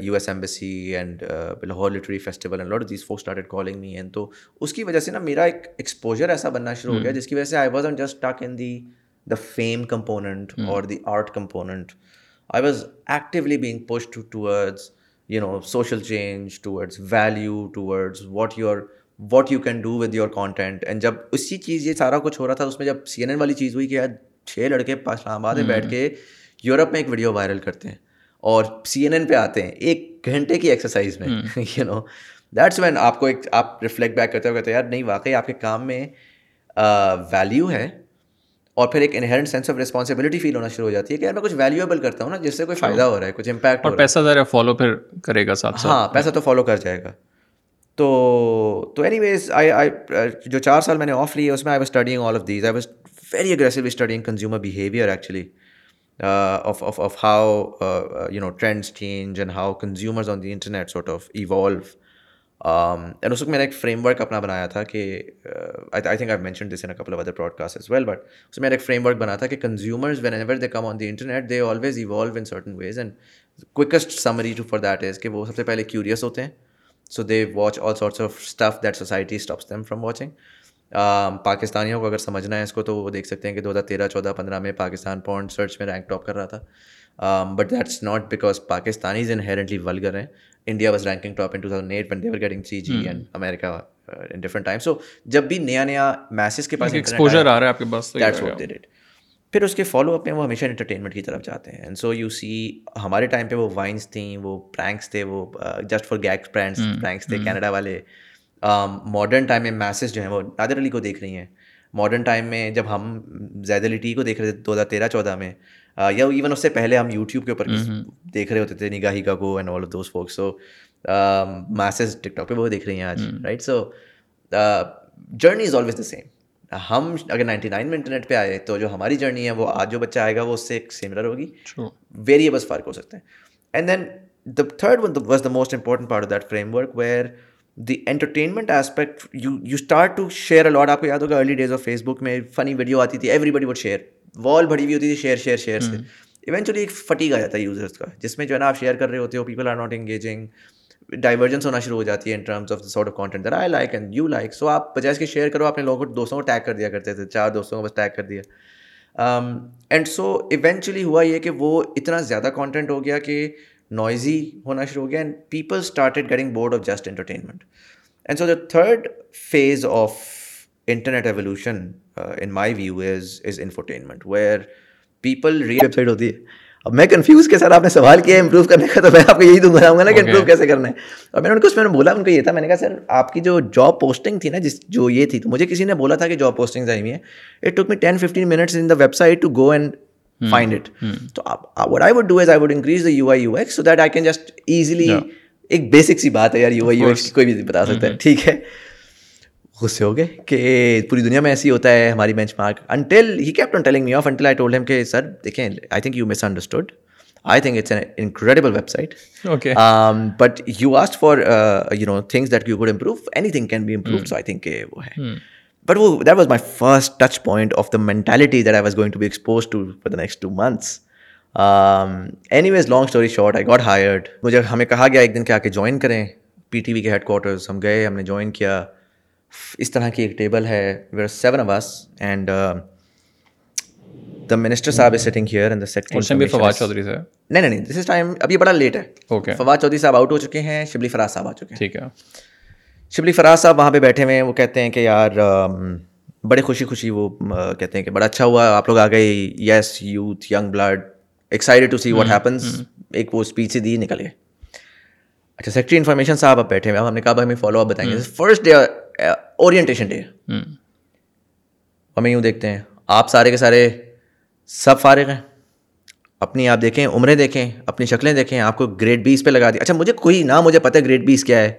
U S embassy and Lahore literary festival and lot these calling me and تو اس کی وجہ سے نا میرا ایکسپوجر ایسا بننا شروع ہو گیا جس کی وجہ سے I was just talk in the the fame component اور the art component I was actually being post towards you know social change towards value towards what your what you can do with your content and جب اسی چیز یہ سارا کچھ ہو رہا تھا اس میں جب سی این این والی چیز ہوئی کہ یار چھ لڑکے اسلام آباد میں بیٹھ کے یورپ میں ایک ویڈیو وائرل کرتے ہیں اور سی این این پہ آتے ہیں ایک گھنٹے کی ایکسرسائز میں یو نو دیٹس وین آپ کو ایک آپ ریفلیکٹ بیک کرتے ہو کہتے ہیں یار نہیں واقعی آپ کے کام میں ویلیو ہے اور پھر ایک inherent sense of responsibility feel ہونا شروع ہو جاتی ہے کہ یار میں کچھ ویلیوبل کرتا ہوں نا جس سے کوئی فائدہ ہو رہا ہے کچھ امپیکٹ اور پیسہ ذرا فالو پھر کرے گا ساتھ ہاں پیسہ تو فالو کر جائے گا تو تو اینی ویز آئی آئی جو چار سال میں نے آف لی ہے اس میں I was studying all of these I was very aggressive studying consumer behaviour actually Uh, of, of, of how uh, uh, you know trends change and change and how consumers on the internet and اس وقت میں نے ایک frame work اپنا بنایا تھا کہ I think I mention this an couple of other broadcast as well but اس میں نے ایک فریم ورک بنا تھا کہ consumers whenever they come on the internet they always evolve in certain ways and quickest summary to for that is کہ وہ سب سے پہلے کیوریس ہوتے ہیں so they watch all sorts of stuff that society stops them from watching پاکستانیوں کو اگر سمجھنا ہے اس کو تو وہ دیکھ سکتے ہیں کہ دو ہزار تیرہ چودہ پندرہ میں پاکستان پوائنٹ سرچ میں رینک ٹاپ کر رہا تھا but that's not because Pakistanis inherently vulgar ہیں India was ranking top in two thousand eight one they were getting C G and America in different time so جب بھی نیا نیا Mrs کے پاس ایکسپوجر آ رہا ہے آپ کے پاس دیٹس واٹ دے پھر اس کے فالو اپ میں وہ ہمیشہ انٹرٹینمنٹ کی طرف جاتے ہیں اینڈ سو یو سی ہمارے ٹائم پہ وہ وائنس تھیں وہ پرینکس تھے وہ just for gag pranks pranks تھے کینیڈا hmm. والے ماڈرن ٹائم میں میسز جو ہیں وہ نادر علی کو دیکھ رہی ہیں ماڈرن ٹائم میں جب ہم زید علی ٹی کو دیکھ رہے تھے دو ہزار تیرہ چودہ میں یا ایون اس سے پہلے ہم یوٹیوب کے اوپر دیکھ رہے ہوتے تھے نگاہگا کو میسز ٹک ٹاک پہ وہ دیکھ رہی ہیں آج right so journey is always the same ہم اگر نائنٹی نائن میں انٹرنیٹ پہ آئے تو جو ہماری جرنی ہے وہ آج جو بچہ آئے گا وہ اس سے ایک سملر ہوگی ویریبس فرق ہو سکتے ہیں and then the third one was the most important part of that framework where the entertainment aspect you you start to share a lot آپ کو یاد ہوگا early days of Facebook میں فنی ویڈیو آتی تھی everybody would share وال بڑی ہوئی ہوتی تھی شیئر شیئر شیئر سے ایونچولی ایک فٹیک آ جاتا ہے یوزرس کا جس میں جو ہے نا آپ شیئر کر رہے ہوتے ہو people are not engaging divergence ہونا شروع ہو جاتی ہے in terms of sort of content I like and you like so آپ بجائے اس کے شیئر کرو آپ نے لوگوں کو دوستوں کو ٹیک کر دیا کرتے تھے چار دوستوں کو بس ٹیک کر دیا اینڈ سو ایونچولی ہوا یہ کہ وہ اتنا زیادہ کانٹینٹ ہو گیا کہ نوائزی ہونا شروع ہو گیا and people getting bored of just entertainment and so the third phase of internet in my view is is infotainment where people website ہوتی ہے اب میں کنفیوز کے سر آپ نے سوال کیا امپروو کرنے کا تو میں آپ کو یہی دوں گا نا کہ امپروو کیسے کرنا ہے اور میں نے ان کو اس میں نے بولا ان کو یہ تھا میں نے کہا سر آپ کی جو جاب پوسٹنگ تھی نا جس جو یہ تھی تو مجھے کسی نے بولا تھا کہ جاب پوسٹنگ آئی ہوئی ہیں it took me ten fifteen minutes on the website to go and find it تو what I would do is I would increase the U I U X so that I can just easily ایک basic سی بات ہے یار you I U x کوئی بھی بتا سکتا ہے ٹھیک ہے غصے ہو گئے کہ پوری دنیا میں ایسی ہوتا ہے ہماری benchmark until he kept on telling me off until I told him کہ سر دیکھیں I think you misunderstood I think it's an incredible website okay but you asked for you know things that you could improve anything can be improve so I think کہ وہ ہے but وہ that was my first touch point of the mentality that I was going to be expose to for the next two months anyways long story short I got hired مجھے ہمیں کہا گیا ایک دن کے آ کے جوائن کریں P T V کے headquarters ہم گئے ہم نے جوائن کیا اس طرح کی ایک ٹیبل ہے ویئر سیون آواز اینڈ دا منسٹر صاحب is sitting here and the secretary نہیں نہیں نہیں دس از ٹائم ابھی بڑا لیٹ ہے اوکے فواد چودھری صاحب آؤٹ ہو چکے ہیں شبلی فراز صاحب آ چکے ہیں ٹھیک ہے شبلی فراز صاحب وہاں پہ بیٹھے ہوئے ہیں وہ کہتے ہیں کہ یار بڑے خوشی خوشی وہ کہتے ہیں کہ بڑا اچھا ہوا آپ لوگ آ گئے yes youth young blood excited to see what happens ایک وہ اسپیچ سے دی نکل گئے اچھا سیکٹری انفارمیشن صاحب آپ بیٹھے ہوئے ہم نے کہا بھائی ہمیں فالو اپ بتائیں گے فرسٹ ڈے اورینٹیشن ڈے ہمیں یوں دیکھتے ہیں آپ سارے کے سارے سب فارغ ہیں اپنی آپ دیکھیں عمریں دیکھیں اپنی شکلیں دیکھیں آپ کو گریڈ بیس پہ لگا دیا اچھا مجھے کوئی نہ مجھے پتہ ہے گریڈ بیس کیا ہے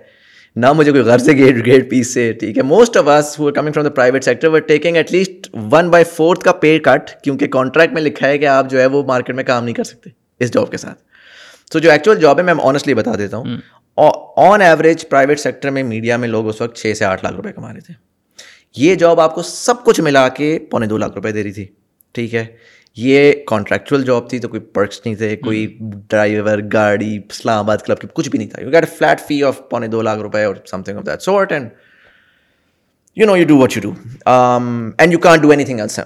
نہ مجھے کوئی غرض ہے گیٹ گیٹ پیس سے ٹھیک ہے most of us who coming from the private sector taking at least one by fourth کا پے کٹ کیونکہ کانٹریکٹ میں لکھا ہے کہ آپ جو ہے وہ مارکیٹ میں کام نہیں کر سکتے اس جاب کے ساتھ سو جو ایکچوئل جاب ہے میں آنیسٹلی بتا دیتا ہوں آن ایوریج پرائیویٹ سیکٹر میں میڈیا میں لوگ اس وقت چھ سے آٹھ لاکھ روپئے کما رہے تھے یہ جاب آپ کو سب کچھ ملا کے پونے دو لاکھ روپئے دے رہی تھی ٹھیک ہے یہ کانٹریکچوئل جاب تھی تو کوئی پرکس نہیں تھے کوئی ڈرائیور گاڑی اسلام آباد کلب کے کچھ بھی نہیں تھا you get a flat fee of پونے دو لاکھ روپئے اور something of that sort and you know you do what you do and you can do anything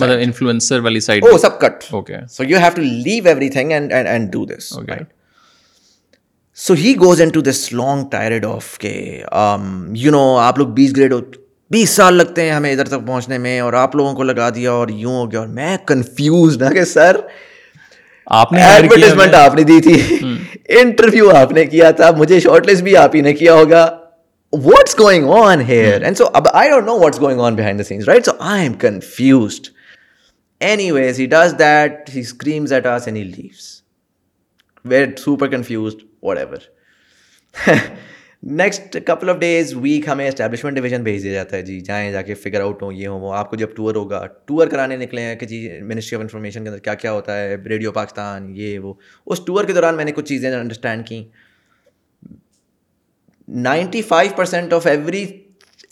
influencer والی side oh oh, sub cut okay so you have to leave everything and and and do this so he goes in to this long tirade of کے you know آپ لوگ بیس grade بیس سال لگتے ہیں ہمیں ادھر تک پہنچنے میں اور آپ لوگوں کو لگا دیا اور یوں ہو گیا اور میں کنفیوز نہ کہ سر آپ نے ایڈورٹیزمنٹ آپ نے دی تھی انٹرویو آپ نے کیا تھا مجھے شارٹ لسٹ بھی آپ ہی نے کیا ہوگا what's going on here and so اب I don't know what's going on behind the scenes right so I am confused anyways he does that he screams at us and leaves we're super confused whatever next couple of days week ہمیں establishment division بھیج دیا جاتا ہے جی جائیں جا کے figure out ہوں یہ ہوں وہ آپ کو جب ٹور ہوگا ٹور کرانے نکلے ہیں کہ جی منسٹری آف انفارمیشن کے اندر کیا کیا ہوتا ہے ریڈیو پاکستان یہ وہ اس ٹور کے دوران میں نے کچھ چیزیں انڈرسٹینڈ کیں ninety five percent of every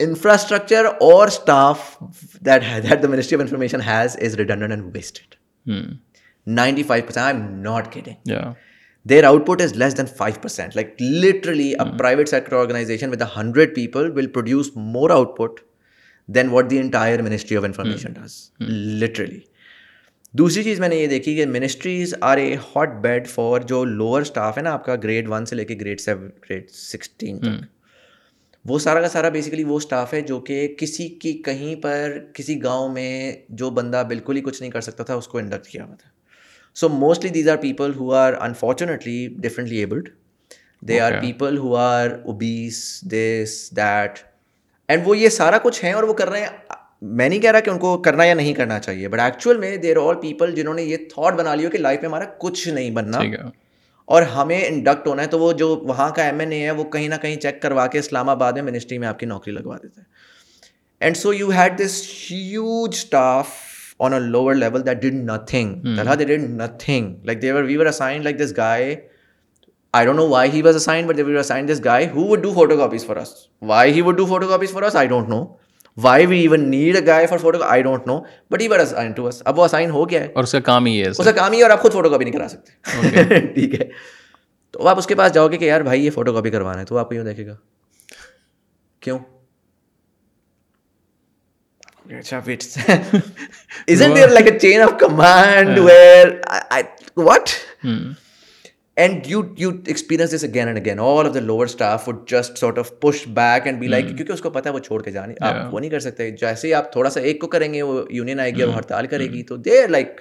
infrastructure اور staff that that the ministry of information has is redundant and wasted ninety five percent I am not getting their output is less than five percent like literally a private sector organization with hundred people will produce more output than what the entire ministry of information does literally دوسری چیز میں نے یہ دیکھی کہ ministries are a hot bed for جو lower staff ہے نا آپ کا گریڈ ون سے لے کے گریڈ سیون گریڈ سکسٹین وہ سارا کا سارا بیسیکلی وہ اسٹاف ہے جو کہ کسی کی کہیں پر کسی گاؤں میں جو بندہ بالکل ہی کچھ نہیں کر سکتا تھا اس کو انڈکٹ کیا ہوا تھا so mostly these are people who are unfortunately differently abled they are people who are obese this that and وہ یہ سارا کچھ ہیں اور وہ کر رہے ہیں میں نہیں کہہ رہا کہ ان کو کرنا یا نہیں کرنا چاہیے بٹ ایکچوئل میں دیر آر آل پیپل جنہوں نے یہ تھاٹ بنا لی ہو کہ لائف میں ہمارا کچھ نہیں بننا اور ہمیں انڈکٹ ہونا ہے تو وہ جو وہاں کا ایم این اے ہے وہ کہیں نہ کہیں چیک کروا کے اسلام آباد میں منسٹری میں آپ کی نوکری لگوا دیتے ہیں and so you had this huge staff on a lower level that did nothing they did nothing like they were we were assigned like this guy I don't know why he was assigned but they were assigned this guy who would do photo copies for us why he would do photo copies for us I don't know why we even need a guy for photo I don't know but he were assigned to us اب وہ assign ہو گیا ہے اور اس کا کام ہی ہے اس کا کام ہی ہے اور آپ خود فوٹو کاپی نہیں کرا سکتے ٹھیک ہے تو آپ اس کے پاس جاؤ گے کہ یار بھائی یہ فوٹو کاپی کروانا ہے تو آپ کو یوں دیکھے گا کیوں جیسے آپ تھوڑا سا ایک کو کریں گے وہ یونین آئے گی اور ہڑتال کرے گی تو they like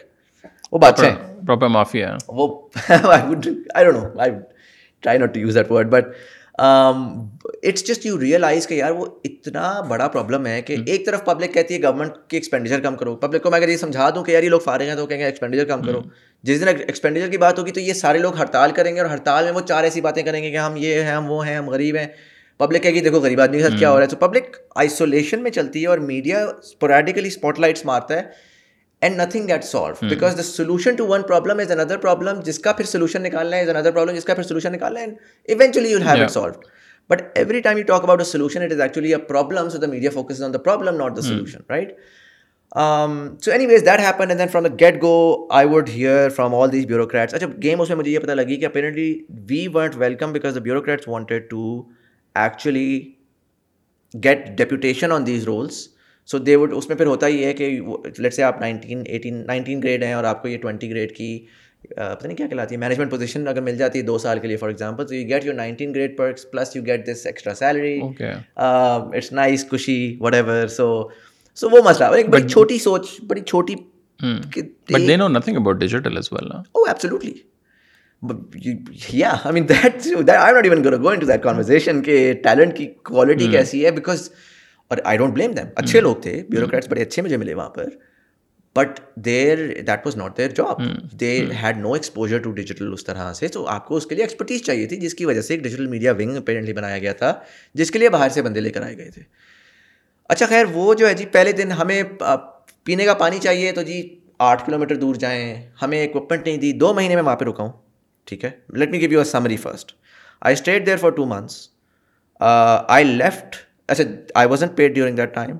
it's just you realize کہ یار وہ اتنا بڑا پرابلم ہے کہ ایک طرف پبلک کہتی ہے گورنمنٹ کی ایکسپینڈیچر کم کرو پبلک کو میں اگر یہ سمجھا دوں کہ یار یہ لوگ فارغ ہیں تو کہیں گے ایکسپینڈیچر کم کرو جس دن ایکسپینڈیچر کی بات ہوگی تو یہ سارے لوگ ہڑتال کریں گے اور ہڑتال میں وہ چار ایسی باتیں کریں گے کہ ہم یہ ہیں ہم وہ ہیں ہم غریب ہیں پبلک کہے گی دیکھو غریب آدمی کے ساتھ کیا ہو رہا ہے تو پبلک آئسولیشن میں چلتی ہے اور میڈیا پوریٹیکلی اسپاٹ لائٹس مارتا ہے and nothing get solve because the solution to one problem is another problem جس کا پھر سولوشن نکالنا ہے از اندر پرابلم جس کا پھر سولوشن نکالنا ہے and have it solve but every time you talk about solution it is actually a problem so the media focus on the problem not the solution right so anyways that happen and then from the get go I would hear from all these bureaucrats اچھا game اس میں مجھے یہ پتا لگی کہ apparently we want welcome because the bureaucrats wanted to actually get deputation on these rules so they would اس میں پھر ہوتا یہ ہے کہ لیٹ سے آپ نائنٹین ایٹین نائنٹین گریڈ ہیں اور آپ کو یہ ٹوئنٹی گریڈ کی پتہ نہیں کیا کہلاتی ہے مینجمنٹ پوزیشن اگر مل جاتی ہے دو سال کے لیے فار ایگزامپل تو you get your nineteen grade perks plus you get this extra salary it's nice خوشی وٹ ایور سو سو وہ مسئلہ ایک بڑی چھوٹی سوچ بڑی چھوٹی but they know nothing about digital as well oh absolutely yeah I mean that I not even go to that conversation کہ ٹیلنٹ کی کوالٹی کیسی ہے because I don't blame them اچھے اچھے hmm. لوگ تھے بیوروکریٹس hmm. بڑے مجھے ملے وہاں پر but there that was not their job they had no exposure to digital اس طرح سے تو آپ کو اس کے لیے ایکسپرٹیز چاہیے تھی جس کی وجہ سے ایک ڈیجیٹل میڈیا ونگ اپیرنٹلی بنایا گیا تھا جس کے لیے باہر سے بندے لے کر آئے گئے تھے اچھا خیر وہ جو ہے جی پہلے دن ہمیں پینے کا پانی چاہیے تو جی آٹھ کلو میٹر دور جائیں ہمیں اکوپمنٹ نہیں دی دو مہینے میں وہاں پہ رکاؤں ٹھیک ہے let me give you uh first I stayed there for two months I left اچھا I wasn't paid during that time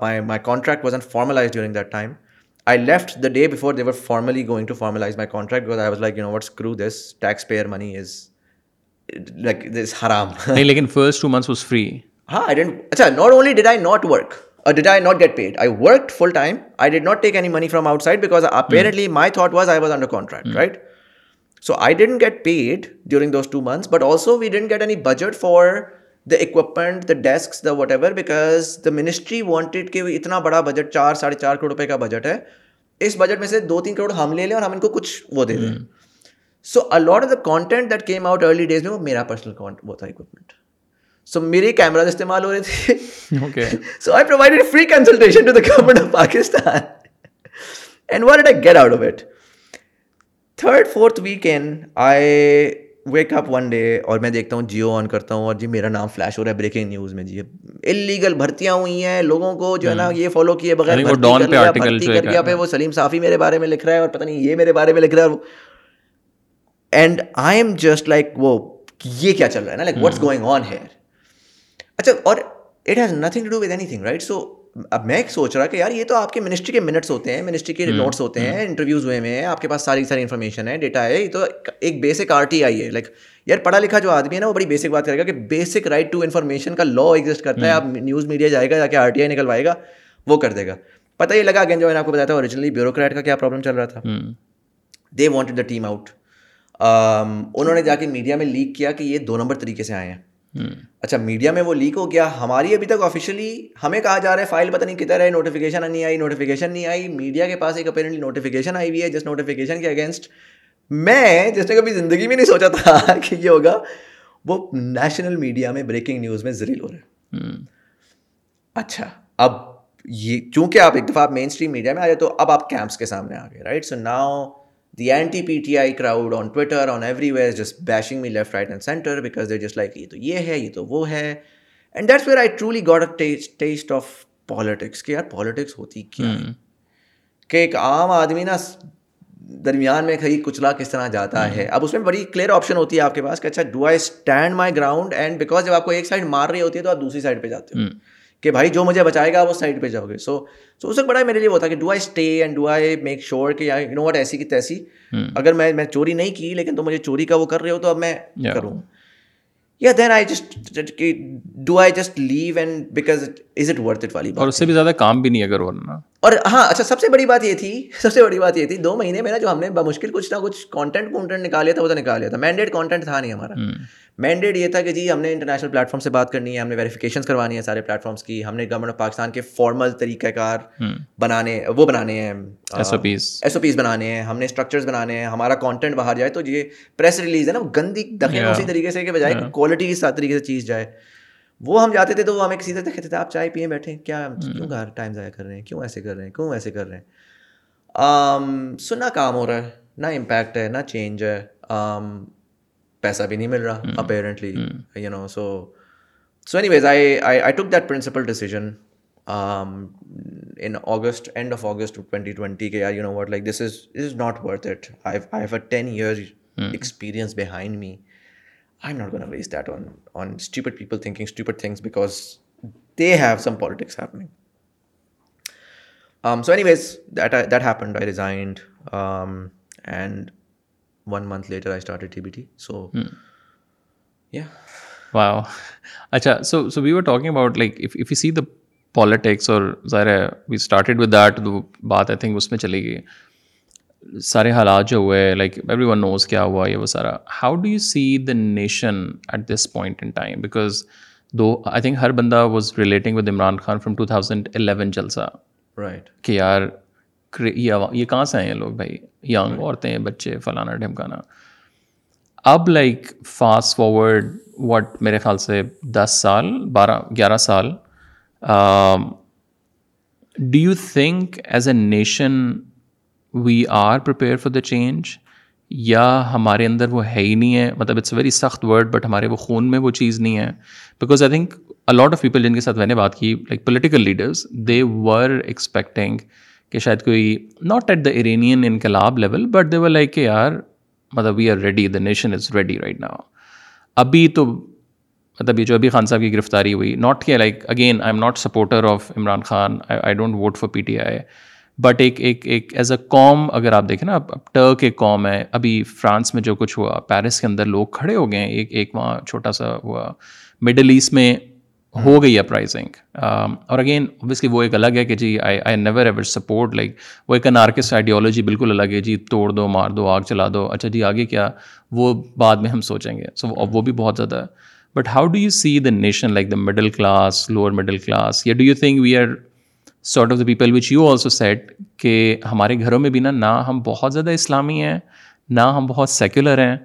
my my contract wasn't formalize during that time I left the day before they were formally going to formalize my contract I was like you know what's کرو this tax payer money is like this حرام لیکن first two months was free ہاں I اچھا not only did I not work did I not get paid I work full time I did not take any money from outside apparently my thought was I was under contract right so I didn't get paid during those two months but also we didn't get any budget for the equipment the desk the whatever because the ministry wanted کہ اتنا بڑا budget چار ساڑھے چار کروڑ روپے کا budget ہے اس budget میں سے دو تین کروڑ ہم لے لیں اور ہم ان کو کچھ وہ دے دیں so a lot of the content that came out early days میں وہ میرا پرسنل وہ تھا اکوپمنٹ سو میرے کیمراز استعمال ہو رہے تھے so I provided free consultation to the government of Pakistan and what I get out of it third fourth week and I wake up one day اور میں دیکھتا ہوں جیو آن کرتا ہوں اور جی میرا نام فلیش ہو رہا ہے بریکنگ نیوز میں جی انلیگل بھرتیاں ہوئی ہیں لوگوں کو جو ہے نا ہاں۔ یہ فالو کیے بغیر بھرتی پہ وہ سلیم صافی میرے بارے میں لکھ رہا ہے اور پتہ نہیں یہ میرے بارے میں لکھ رہا ہے and I am just like وہ یہ کیا چل رہا ہے نا like what's going on here اچھا اور it has nothing to do with anything right so اب میں ایک سوچ رہا کہ یار یہ تو آپ کے منسٹری کے منٹس ہوتے ہیں منسٹری کے نوٹس ہوتے ہیں انٹرویوز ہوئے ہیں آپ کے پاس ساری ساری انفارمیشن ہے ڈیٹا ہے یہ تو ایک بیسک آر ٹی آئی ہے لائک یار پڑھا لکھا جو آدمی ہے نا وہ بڑی بیسک بات کرے گا کہ بیسک رائٹ ٹو انفارمیشن کا لا ایگزٹ کرتا ہے آپ نیوز میڈیا جائے گا جا کے آر ٹی آئی نکلوائے گا وہ کر دے گا پتہ یہ لگا کہ جو میں نے آپ کو بتایا تھا اوریجنلی بیوروکریٹ کا کیا پرابلم چل رہا تھا they wanted the team out انہوں نے جا کے میڈیا میں لیک کیا کہ یہ دو نمبر طریقے سے آئے ہیں اچھا میڈیا میں وہ لیک ہو گیا ہماری ابھی تک آفیشلی ہمیں کہا جا رہا ہے فائل پتہ نہیں کدھر ہے نوٹیفکیشن نہیں آئی نوٹیفکیشن نہیں آئی میڈیا کے پاس ایک اپیرنٹلی نوٹیفیکیشن آئی ہوئی ہے جس نوٹیفکیشن کے اگینسٹ میں جس نے کبھی زندگی میں نہیں سوچا تھا (laughs) کہ یہ ہوگا وہ نیشنل میڈیا میں بریکنگ نیوز میں زریل ہو رہا ہے اچھا اب یہ چونکہ آپ ایک دفعہ آپ مین اسٹریم میڈیا میں آ جائے تو اب آپ کیمپس کے سامنے آ گئے right so now the anti P T I crowd on Twitter on everywhere just bashing me left right and centre because they just like یہ تو یہ ہے یہ تو وہ ہے and that's where I truly got a taste of politics کہ یار پالیٹکس ہوتی کیا ہے کہ ایک عام آدمی نا درمیان میں کئی کچلا کس طرح جاتا ہے اب اس میں بڑی کلیئر آپشن ہوتی ہے آپ کے پاس کہ اچھا do I stand my ground and because جب آپ کو ایک سائڈ مار رہی ہوتی ہے تو آپ دوسری سائڈ پہ جاتے ہو کہ بھائی جو مجھے بچائے گا وہ سائڈ پہ جاؤ گے سو سو اس وقت بڑا میرے لیے وہ تھا کہ do I stay and do I make sure کہ یو نو واٹ ایسی کی تیسی اگر میں میں چوری نہیں کی لیکن تم مجھے چوری کا وہ کر رہے ہو تو اب میں کروں یا then I just do I just leave and because is it worth it والی اور اس سے بھی زیادہ کام بھی نہیں اگر ورنہ اور ہاں اچھا سب سے بڑی بات یہ تھی سب سے بڑی بات یہ تھی دو مہینے میں نا جو ہم نے بمشکل کچھ نہ کچھ کانٹینٹ وانٹینٹ نکال لیا تھا وہ تو نکال لیا تھا مینڈیڈ کانٹینٹ تھا نہیں ہمارا مینڈیٹ یہ تھا کہ جی ہم نے انٹرنیشنل پلیٹ فارم سے بات کرنی ہے ہم نے ویریفیکیشن کروانی ہے سارے پلیٹفارمس کی ہم نے گورنمنٹ آف پاکستان کے فارمل طریقہ کار بنانے وہ بنانے ہیں S O Ps S O Ps بنانے ہیں ہم نے اسٹرکچرز بنانے ہیں ہمارا کانٹینٹ باہر جائے تو یہ پریس ریلیز ہے نا گندی دکھے اسی طریقے سے کہ بجائے کوالٹی کی طریقے سے چیز جائے وہ ہم جاتے تھے تو وہ ہمیں کسی طرح سے دیکھتے تھے آپ چائے پیے بیٹھے کیا mm. کیوں گھر ٹائم ضائع کر رہے ہیں کیوں ایسے کر رہے ہیں کیوں ایسے کر رہے ہیں سنا کام ہو رہا ہے نہ امپیکٹ ہے نہ چینج ہے پیسہ بھی نہیں مل رہا apparently you know so so anyways I I took that principal decision in August end of August twenty twenty کے you know what like this is is not worth it I have a ten year experience behind me I not was that on on stupid people thinking things because they have politics politics so anyways that that happened I resigned and one month later I I start T T B so so so یا اچھا we we are talking about like if you see the politics اور ظاہر ہے started with that بات think اس میں چلی گئی سارے حالات جو ہوئے لائک ایوری ون نوز کیا ہوا یہ وہ سارا how do you see the nation at this point in time because though I think ہر بندہ was relating with Imran Khan from two thousand eleven جلسہ رائٹ کہ یار یہ کہاں سے آئے ہیں لوگ بھائی ینگ عورتیں بچے فلانا ڈھمکانا اب لائک فاسٹ فارورڈ واٹ میرے خیال سے دس سال بارہ گیارہ سال do you think as a nation we are prepare for the change یا ہمارے اندر وہ ہے ہی نہیں ہے مطلب اٹس اے ویری سخت ورڈ بٹ ہمارے وہ خون میں وہ چیز نہیں ہے because I think a lot of people جن کے ساتھ میں نے بات کی like political leaders they were expecting کہ شاید کوئی ناٹ ایٹ دا ایرینین انقلاب level but they were like are مطلب we are ready the nation is ready right now ابھی تو مطلب یہ جو ابھی خان صاحب کی گرفتاری ہوئی not okay like again I am not supporter of Imran Khan I don't vote for P T I but ایک ایک ایک ایز اے قوم اگر آپ دیکھیں نا اب ٹرک ایک قوم ہے ابھی فرانس میں جو کچھ ہوا پیرس کے اندر لوگ کھڑے ہو گئے ہیں ایک ایک وہاں چھوٹا سا ہوا مڈل ایسٹ میں ہو ہاں۔ گئی ہے پرائزنگ اور اگین اوبیسلی وہ ایک الگ ہے کہ جی I I never ever support like وہ ایک انارکس آئیڈیالوجی بالکل الگ ہے جی توڑ دو مار دو آگ چلا دو اچھا جی آگے کیا وہ بعد میں ہم سوچیں گے سو وہ بھی بہت زیادہ ہے but how do you see the nation like the middle class lower middle class یا do you think we are sort of the people which you also said کہ ہمارے گھروں میں بھی نا نہ ہم بہت زیادہ اسلامی ہیں نہ ہم بہت سیکولر ہیں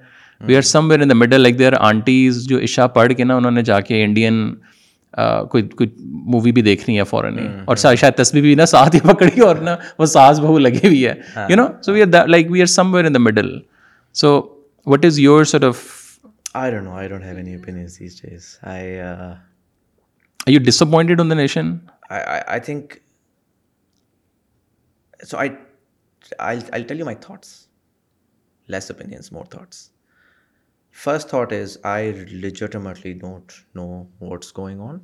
we are somewhere in the middle like they are aunties جو عشا پڑھ کے نا انہوں نے جا کے انڈین کوئی کوئی مووی بھی دیکھ رہی فوراً اور شاید بھی نہ نہ ساتھ ہی پکڑی اور وہ بہو لگی ہوئی ہے you know so so we we are are like somewhere in the middle what is your of less more thoughts first thought is I don't know what's going on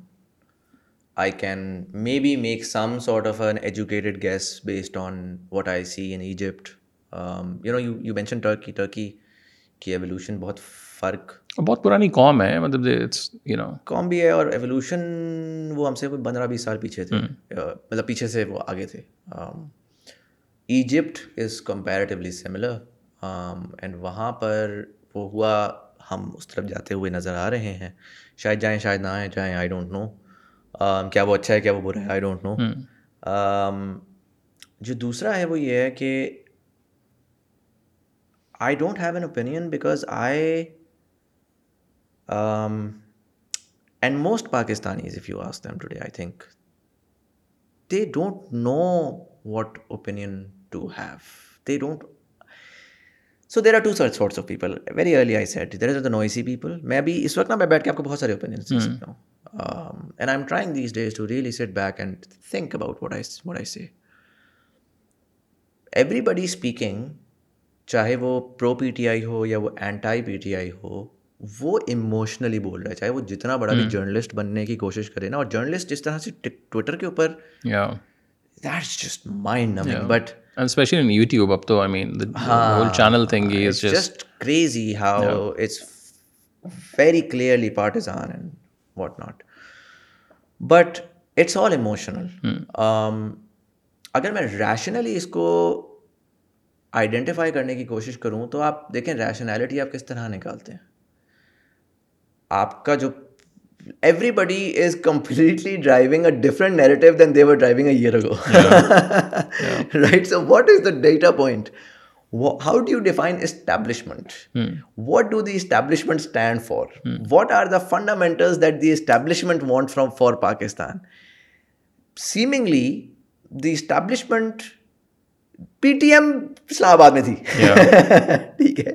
I can maybe make some sort of an educated guess based on what I see in Egypt you know you mention Turkey Turkey کی evolution بہت فرق بہت پرانی قوم ہے مطلب قوم بھی ہے اور ایولیوشن وہ ہم سے کوئی پندرہ بیس سال پیچھے تھے مطلب پیچھے سے وہ آگے تھے Egypt is comparatively similar and وہاں پر وہ ہوا ہم اس طرف جاتے ہوئے نظر آ رہے ہیں شاید جائیں شاید نہ آئیں جائیں آئی ڈونٹ نو کیا وہ اچھا ہے کیا وہ برا ہے آئی ڈونٹ نو جو دوسرا ہے وہ یہ ہے کہ I don't have an opinion because I and most Pakistanis if you ask them today I think they don't know what opinion to have they don't so there are two sir sorts of people very early I said there is the noisy people میں بھی اس وقت نا میں بیٹھ کے آپ کو بہت سارے اوپینینس دے سکتا ہوں and I am trying these days to really sit back and think about what I what I say everybody speaking چاہے وہ پرو پی ٹی آئی ہو یا وہ اینٹائی پی ٹی آئی ہو وہ اموشنلی بول رہا ہے چاہے وہ جتنا بڑا بھی جرنلسٹ بننے کی کوشش کرے نا اور جرنلسٹ جس طرح سے ٹویٹر کے اوپر دیٹ جسٹ مائنڈ بٹ اگر میں ریشنلی اس کو آئیڈینٹیفائی کرنے کی کوشش کروں تو آپ دیکھیں ریشنلٹی آپ کس طرح نکالتے ہیں آپ کا جو everybody is completely driving a different narrative than they were driving a year ago right so what is the data point how do you define establishment what do the establishment stand for what are the fundamental that the establishment want from for Pakistan seemingly the establishment P T M Islamabad میں تھی ٹھیک ہے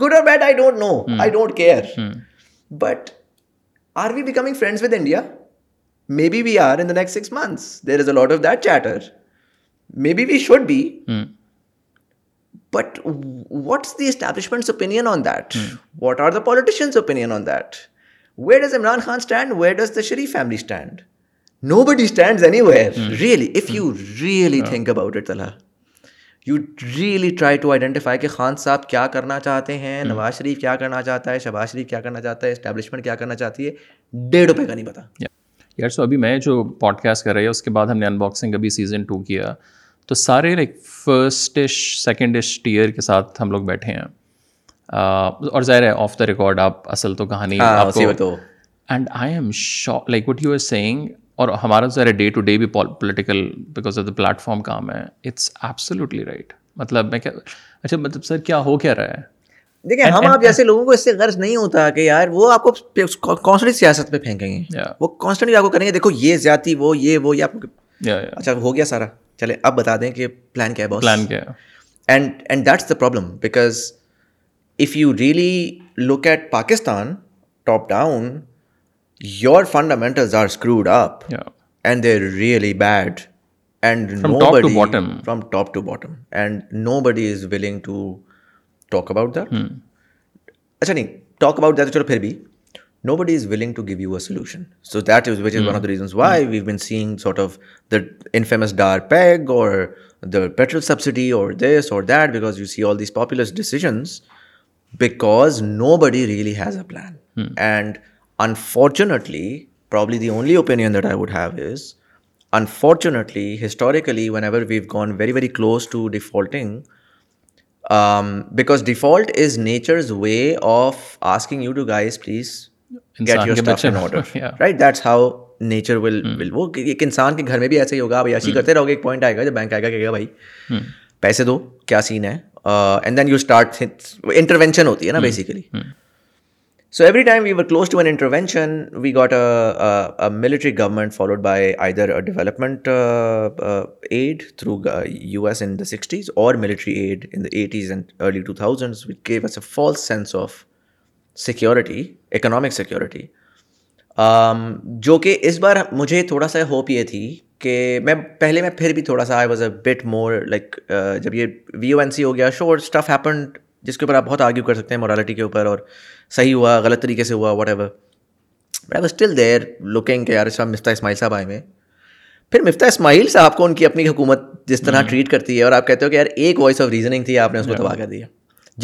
good اور bad I don't know I don't care but Are we becoming friends with India? Maybe we are in the next 6 months. There is a lot of that chatter. Maybe we should be. Mm. But what's the establishment's opinion on that? Mm. What are the politicians' opinion on that? Where does Imran Khan stand? Where does the Sharif family stand? Nobody stands anywhere, hmm. really, if you really hmm. think about it, Talha. You really try to identify کہ خان صاحب کیا کرنا چاہتے ہیں نواز شریف کیا کرنا چاہتا ہے شہباز شریف کیا کرنا چاہتا ہے اسٹیبلشمنٹ کیا کرنا چاہتی ہے ڈیڑھ روپئے کا نہیں پتا یار سو ابھی میں جو پوڈ کاسٹ کر رہی ہے اس کے بعد ہم نے ان باکسنگ ابھی سیزن ٹو کیا تو سارے لائک فرسٹ سیکنڈ ٹیئر کے ساتھ ہم لوگ بیٹھے ہیں اور ظاہر ہے آف دا ریکارڈ آپ اصل تو کہانی and I am like what you seeing اور ہمارا ذرا ڈے ٹو ڈے بھی political because of the platform کام ہے اٹس ایبسلیوٹلی رائٹ مطلب میں کیا اچھا مطلب سر کیا ہو کیا رہا ہے دیکھیں ہم آپ جیسے لوگوں کو اس سے غرض نہیں ہوتا کہ یار وہ آپ کو کانسٹنٹ سیاست پہ پھینکیں گے وہ کانسٹنٹلی آپ کو کریں گے دیکھو یہ زیادتی وہ یہ وہ یہ آپ اچھا ہو گیا سارا چلے اب بتا دیں کہ پلان کیا ہے ہے پلان کیا and and the problem because if you really look at Pakistan top down your fundamentals are screwed up and they really bad and nobody from top to bottom know that اچھا نہیں talk about no willing to give you solution so that reasons why we wag sort of the infamous Dar peg اور petrol subsidy has a plan unfortunately probably the only opinion that I would have is unfortunately historically whenever we've gone very very close to defaulting because default is nature's way of asking you to guys please get right that's how nature will will وہ ایک انسان کے گھر میں بھی ایسا ہی ہوگا ایسی کرتے رہو گے ایک پوائنٹ آئے گا جب بینک آئے گا کہے گا بھائی پیسے دو کیا سین ہے and then you start intervention ہوتی ہے نا basically so every time we were close to an intervention we got military government followed by either development aid through U S in sixties or military aid in the eighties and early two thousand which gave us a false sense of security economic security جو کہ اس بار مجھے تھوڑا سا hope یہ تھی کہ میں پہلے میں پھر بھی تھوڑا سا I was a bit more like جب یہ وی او این سی ہو گیا شو اسٹف ہیپنڈ جس کے اوپر آپ بہت آرگیو کر سکتے ہیں مورالٹی کے اوپر اور صحیح ہوا غلط طریقے سے ہوا whatever but still they're looking کہ یار صاحب مفتا اسماعیل صاحب آئے ہوئے پھر مفتا اسماعیل صاحب کو ان کی اپنی حکومت جس طرح ٹریٹ کرتی ہے اور آپ کہتے ہو کہ یار ایک وائس آف ریزننگ تھی آپ نے اس کو دبا کر دیا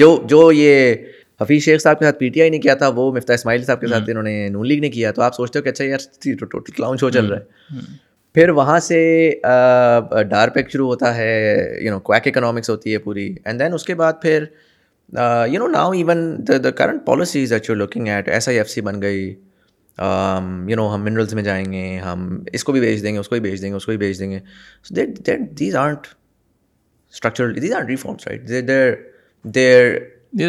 جو جو یہ حفیظ شیخ صاحب کے ساتھ پی ٹی آئی نے کیا تھا وہ مفتا اسماعیل صاحب کے ساتھ انہوں نے نون لیگ نے کیا تو آپ سوچتے ہو کہ اچھا یار ٹوٹل کلاؤن شو چل رہا ہے پھر وہاں سے ڈار پیک شروع ہوتا ہے یو نو کویک اکنامکس ہوتی ہے پوری اینڈ دین اس کے بعد پھر you know now even the the current policies if you looking at S I F C بن گئی یو نو ہم منرلس میں جائیں گے ہم اس کو بھی بیچ دیں گے اس کو بھی بیچ دیں گے اس کو بھی بیچ دیں گے these these art reforms right there کہ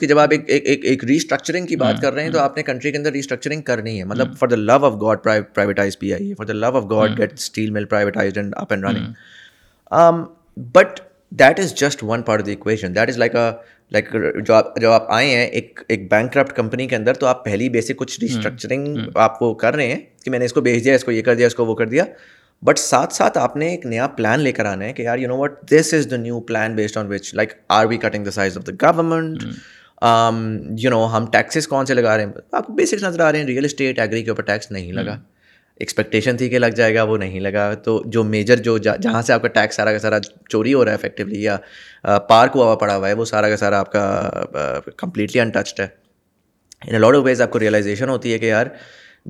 جب آپ ایک ریسٹرکچرنگ کی بات کر رہے ہیں تو آپ نے کنٹری کے اندر ریسٹرکچرنگ کرنی ہے مطلب for the love of God privatize P I for the love of God get steel mill and and up running but that is just one part of the equation that is like like جو آپ آئے ہیں ایک ایک bankrupt company کے اندر تو آپ پہلی بیسک کچھ ریسٹرکچرنگ آپ کو کر رہے ہیں کہ میں نے اس کو بھیج دیا اس کو یہ کر دیا اس کو وہ کر دیا بٹ ساتھ ساتھ آپ نے ایک نیا پلان لے کر آنا ہے کہ یار you know what this is the new plan based on which like are we cutting the the size of government you know ہم ٹیکسیز کون سے لگا رہے ہیں آپ کو بیسکس نظر آ رہے ہیں ریئل اسٹیٹ ایگری کے اوپر ٹیکس نہیں لگا ایکسپیکٹیشن تھی کہ لگ جائے گا وہ نہیں لگا تو جو میجر جو جہاں سے آپ کا ٹیکس سارا کا سارا چوری ہو رہا ہے افیکٹولی یا پارک ہوا پڑا ہوا ہے وہ سارا کا سارا آپ کا کمپلیٹلی انٹچڈ ہے ان لاڈ آف ویز آپ کو ریئلائزیشن ہوتی ہے کہ یار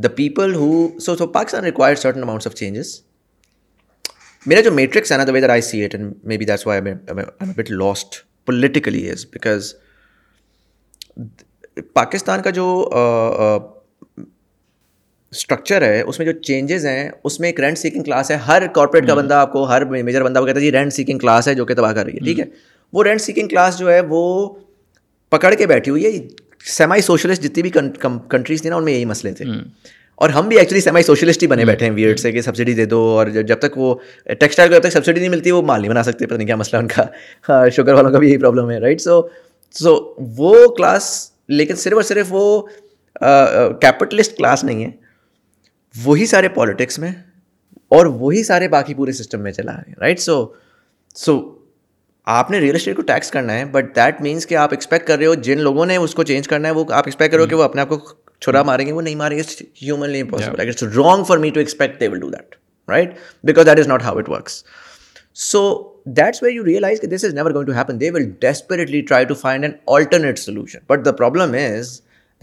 the people who so so Pakistan require certain amounts of changes میرا جو میٹرکس ہے نا the whether I C and B that's why but lost politically is because Pakistan کا جو اسٹرکچر ہے اس میں جو چینجز ہیں اس میں ایک رینٹ سیکنگ کلاس ہے ہر کارپوریٹ کا بندہ آپ کو ہر میجر بندہ وہ کہتا ہے جی رینٹ سیکنگ کلاس ہے جو کہ تباہ کر رہی ہے ٹھیک ہے وہ رینٹ سیکنگ کلاس جو ہے وہ پکڑ کے بیٹھی ہوئی ہے سیمائی سوشلسٹ جتنی بھی کنٹریز تھیں نا ان میں یہی مسئلے تھے اور ہم بھی ایکچولی سیمائی سوشلسٹ ہی بنے بیٹھے ہیں ویئرڈ سے کہ سبسڈی دے دو اور جب تک وہ ٹیکسٹائل کو جب تک سبسڈی نہیں ملتی وہ مال نہیں بنا سکتے پتہ نہیں کیا مسئلہ ان کا شوگر ہاں، والوں کا بھی یہی پرابلم ہے رائٹ سو سو وہ کلاس لیکن صرف اور صرف وہ کیپٹلسٹ کلاس نہیں ہے وہی سارے پالیٹکس میں اور وہی سارے باقی پورے سسٹم میں چلا رہے ہیں رائٹ سو سو آپ نے ریئل اسٹیٹ کو ٹیکس کرنا ہے بٹ دیٹ مینس کہ آپ ایکسپیکٹ کر رہے ہو جن لوگوں نے اس کو چینج کرنا ہے وہ آپ ایکسپیکٹ کر رہے ہو کہ وہ اپنے آپ کو چھرا ماریں گے وہ نہیں ماریں گے humanly impossible it's wrong for me to expect they will do that right because that is not how it works so that's way you realise that this is never going to happen they will desperately try to find an alternate solution but the problem is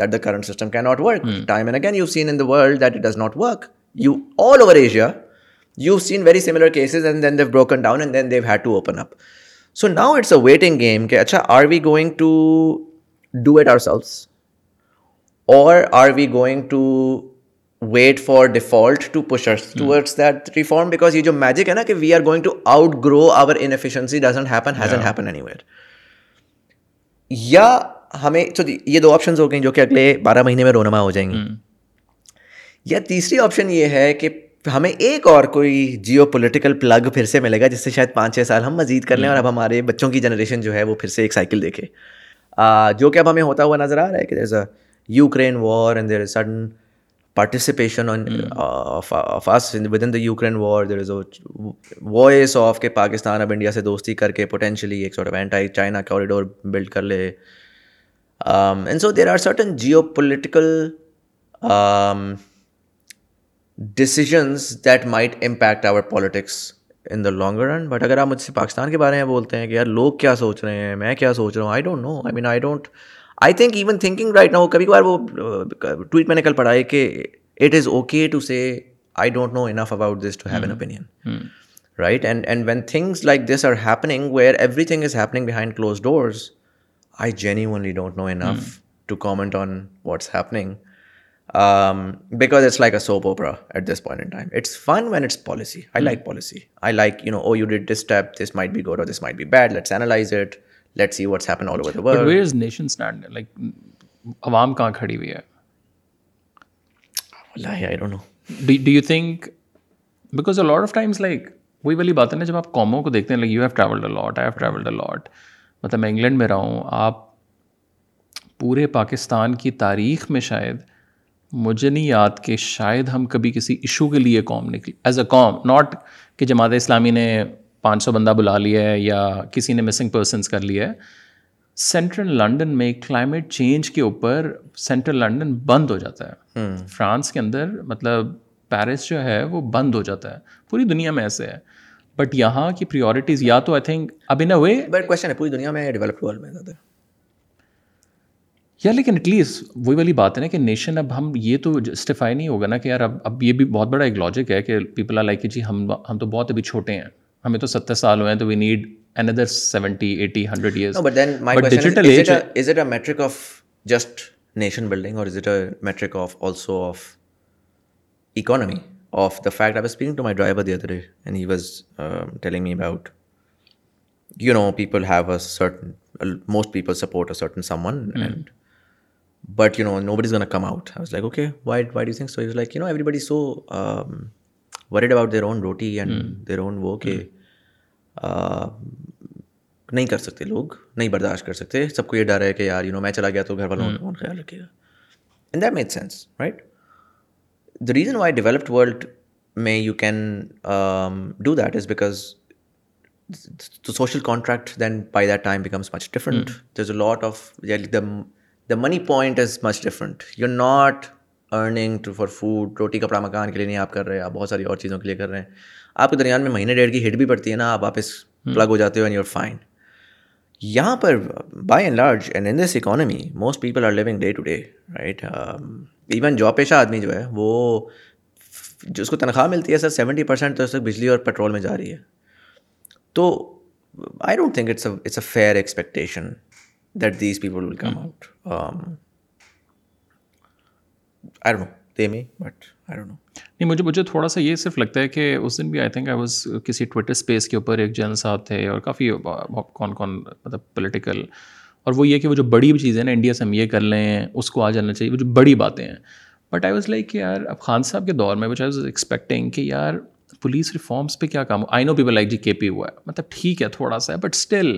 کر current some not whim an send not woke you all very سیمزنگ to do at آئرنگ to wait for default ٹوشرم جو magic ہے نا we are going to outgrow آئر یا ہمیں تو یہ دو options ہو گئیں جو کہ اگلے بارہ مہینے میں رونما ہو جائیں گی یا تیسری آپشن یہ ہے کہ ہمیں ایک اور کوئی جیو پولیٹیکل پلگ پھر سے ملے گا جس سے شاید پانچ چھ سال ہم مزید کر لیں اور اب ہمارے بچوں کی جنریشن جو ہے وہ پھر سے ایک سائیکل دیکھے جو کہ اب ہمیں ہوتا ہوا نظر آ رہا ہے کہ Ukraine war and there is sudden participation with in Ukraine war there is voice of کہ پاکستان اب انڈیا سے دوستی کر کے پوٹینشلی ایک of anti China corridor build کر لے so there are certain geopolitical decisions that might impact our politics in the longer run but اگر آپ مجھ سے پاکستان کے بارے میں بولتے ہیں کہ یار لوگ کیا سوچ رہے ہیں میں کیا سوچ رہا ہوں I don't know I mean I don't I think even thinking right now کبھی کبھار وہ ٹویٹ میں نے کل پڑھا ہے کہ it is okay to say I don't know enough about this to have an opinion right and and when things like this are happening where everything is happening behind closed doors I genuinely don't know enough to comment on what's happening because it's like a soap opera at this point in time it's fun when it's policy I like policy I like you know oh you did this tape this might be good اور this might be bad let's analyze it let see what's happen all over the world where is nation stand like عوام کہاں کھڑی ہوئی ہے I don't know do you think because a lot of times like وہی والی بات ہے نا جب آپ کاموں کو دیکھتے ہیں like you have travelled a lot I have travelled a lot مطلب میں انگلینڈ میں رہا ہوں آپ پورے پاکستان کی تاریخ میں شاید مجھے نہیں یاد کہ شاید ہم کبھی کسی ایشو کے لیے قوم نکلی ایز اے قوم ناٹ کہ جماعت اسلامی نے پانچ سو بندہ بلا لیا ہے یا کسی نے مسنگ پرسنس کر لیا ہے سینٹرل لنڈن میں کلائمیٹ چینج کے اوپر سینٹرل لنڈن بند ہو جاتا ہے فرانس کے اندر مطلب پیرس جو ہے وہ بند ہو جاتا ہے پوری دنیا میں ایسے ہے بٹ یہاں کی پریورٹیز یا تو آئی تھنک اب in a way but question ہے پوری دنیا میں ڈیولپڈ ورلڈ میں زیادہ یا لیکن ایٹ لیسٹ وہی والی بات ہے نا کہ نیشن اب ہم یہ تو جسٹیفائی نہیں ہوگا نا کہ یار اب اب یہ بھی بہت بڑا ایک لاجک ہے کہ پیپل آر لائک کہ جی ہم ہم تو بہت ابھی چھوٹے ہیں ہمیں تو ستر سال ہوئے ہیں تو we need another seventy eighty hundred years it a metric of just nation building اور is it a metric of also of economy of the fact I speaking to my driver the other and he was telling me about you know people have a certain most people support a certain someone and but you know nobody is gonna come out I was like okay white white you think so is like you know everybody so worried about their own roti and their اون وہ کہ نہیں کر سکتے لوگ نہیں برداشت کر سکتے سب کو یہ ڈر ہے کہ یار یو نو میں چلا گیا تو گھر والوں کون خیال رکھے گا ان that make sense right the reason why developed world میں you can do that is because social contract then by that time becomes much different there is a lot of the the money point is much different you are not earning for food roti kapda makaan کے لیے نہیں آپ کر رہے ہیں آپ بہت ساری اور چیزوں کے لیے کر رہے ہیں آپ کے درمیان میں مہینے ڈیڑھ کی ہٹ بھی پڑتی ہے نا آپ واپس پلگ ہو جاتے ہو اینڈ فائن یہاں پر by and large and in day economy even job پیشہ آدمی جو ہے وہ جس کو تنخواہ ملتی ہے سر سیونٹی پرسینٹ تو اس بجلی اور پٹرول میں جا رہی ہے تو I don't think it's it's a fair expectation that these people will come out I don't they but I know نہیں مجھے مجھے تھوڑا سا یہ صرف لگتا ہے کہ اس دن بھی آئی تھنک آئی واز کسی ٹویٹر اسپیس کے اوپر ایک جن صاحب تھے اور کافی کون کون مطلب پولیٹیکل اور وہ یہ کہ وہ جو بڑی چیزیں نا انڈیا سے ہم یہ کر لیں اس کو آ جانا چاہیے وہ جو بڑی باتیں ہیں بٹ آئی واز لائک کہ یار اب خان صاحب کے دور میں وچ آئی واز ایکسپیکٹنگ کہ یار پولیس ریفارمس پہ کیا کام آئی نو پیپل لائک جی کے پی ہوا ہے مطلب ٹھیک ہے تھوڑا سا ہے بٹ اسٹل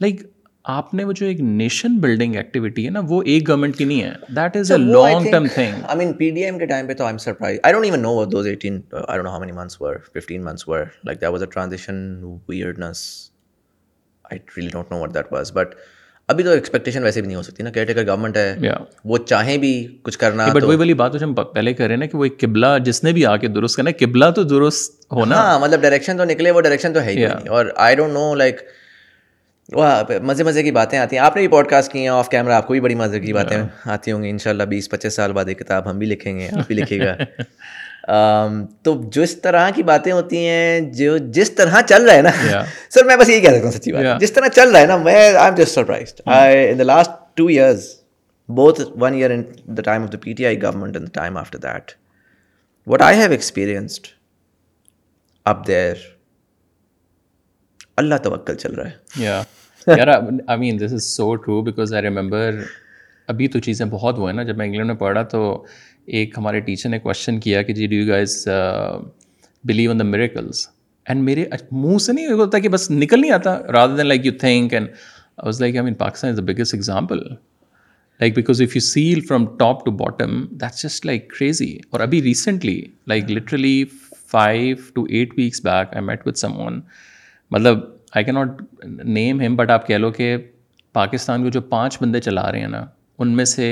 لائک آپ نے وہ جو ایک نیشن بلڈنگ ایکٹیویٹی ہے نا وہ ایک گورنمنٹ کی نہیں ہے that is a long term thing I mean P D M کے ٹائم پہ تو I am surprise I don't even know those eighteen I don't know how many months were fifteen months were like that was a transition weirdness I really don't know what that was but ابھی تو expectation ویسے بھی نہیں ہو سکتی نا caretaker government ہے وہ چاہیں بھی کچھ کرنا بٹ وہی والی بات ہم پہلے کر رہے ہیں نا کہ وہ ایک قبلہ جس نے بھی آ کے درست کرنا ہے قبلہ تو درست ہونا ہاں مطلب ڈائریکشن تو نکلے وہ ڈائریکشن تو ہے ہی اور آئی ڈونٹ نو لائک وہاں مزے مزے کی باتیں آتی ہیں آپ نے بھی پوڈ کاسٹ کی ہیں آف کیمرہ آپ کو بھی بڑی مزے کی باتیں آتی ہوں گی ان شاء اللہ بیس پچیس سال بعد ایک کتاب ہم بھی لکھیں گے آپ بھی لکھے گا (laughs) تو جس طرح کی باتیں ہوتی ہیں جو جس طرح چل رہا ہے نا (laughs) سر میں بس یہی کہہ سکتا ہوں سچی بات جس طرح چل رہا ہے نا میں I am just surprise in the last two years both one year in the the the time time of P T I government after that what I have experienced up اللہ توکل چل رہا ہے یار I mean this is so true because I remember ابھی تو چیزیں بہت ہوئے نا جب میں انگلینڈ میں پڑھا تو ایک ہمارے ٹیچر نے کوشچن کیا کہ جی do you guys believe in the miracles and میرے منہ سے نہیں ہوتا کہ بس نکل نہیں آتا rather than like you think and was like I mean Pakistan is the biggest example like because if you sell from top to bottom that's just like crazy اور ابھی recently like literally five to eight weeks back I met with someone مطلب آئی can not name ہم but آپ کہہ لو کہ پاکستان کو جو پانچ بندے چلا رہے ہیں نا ان میں سے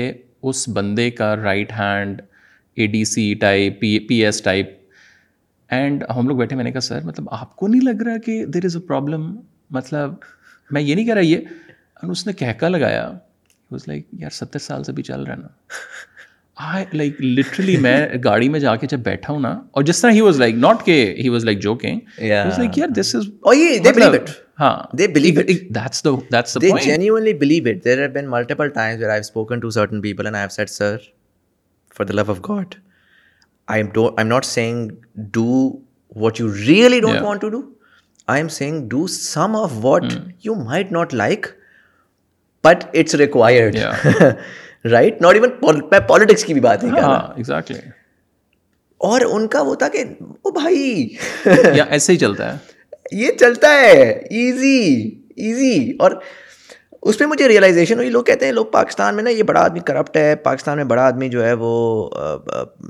اس بندے کا right hand A D C type P P S type and ہم لوگ بیٹھے میں نے کہا سر مطلب آپ کو نہیں لگ رہا کہ دیر از اے پرابلم مطلب میں یہ نہیں کہہ رہا یہ اس نے کہکا لگایا واز لائک یار ستر سال سے بھی چل رہا ہے نا لائک لٹرلی میں گاڑی میں جا کے جب بیٹھا ہوں نا اور جس طرح he do some of what you was like it's required right not even میں پالیٹکس کی بھی بات نہیں ایگزیکٹلی اور ان کا وہ تھا کہ وہ بھائی (laughs) ایسے ہی چلتا ہے یہ چلتا ہے ایزی ایزی اور اس پہ مجھے ریئلائزیشن ہوئی لوگ کہتے ہیں لوگ پاکستان میں نا یہ بڑا آدمی کرپٹ ہے پاکستان میں بڑا آدمی جو ہے وہ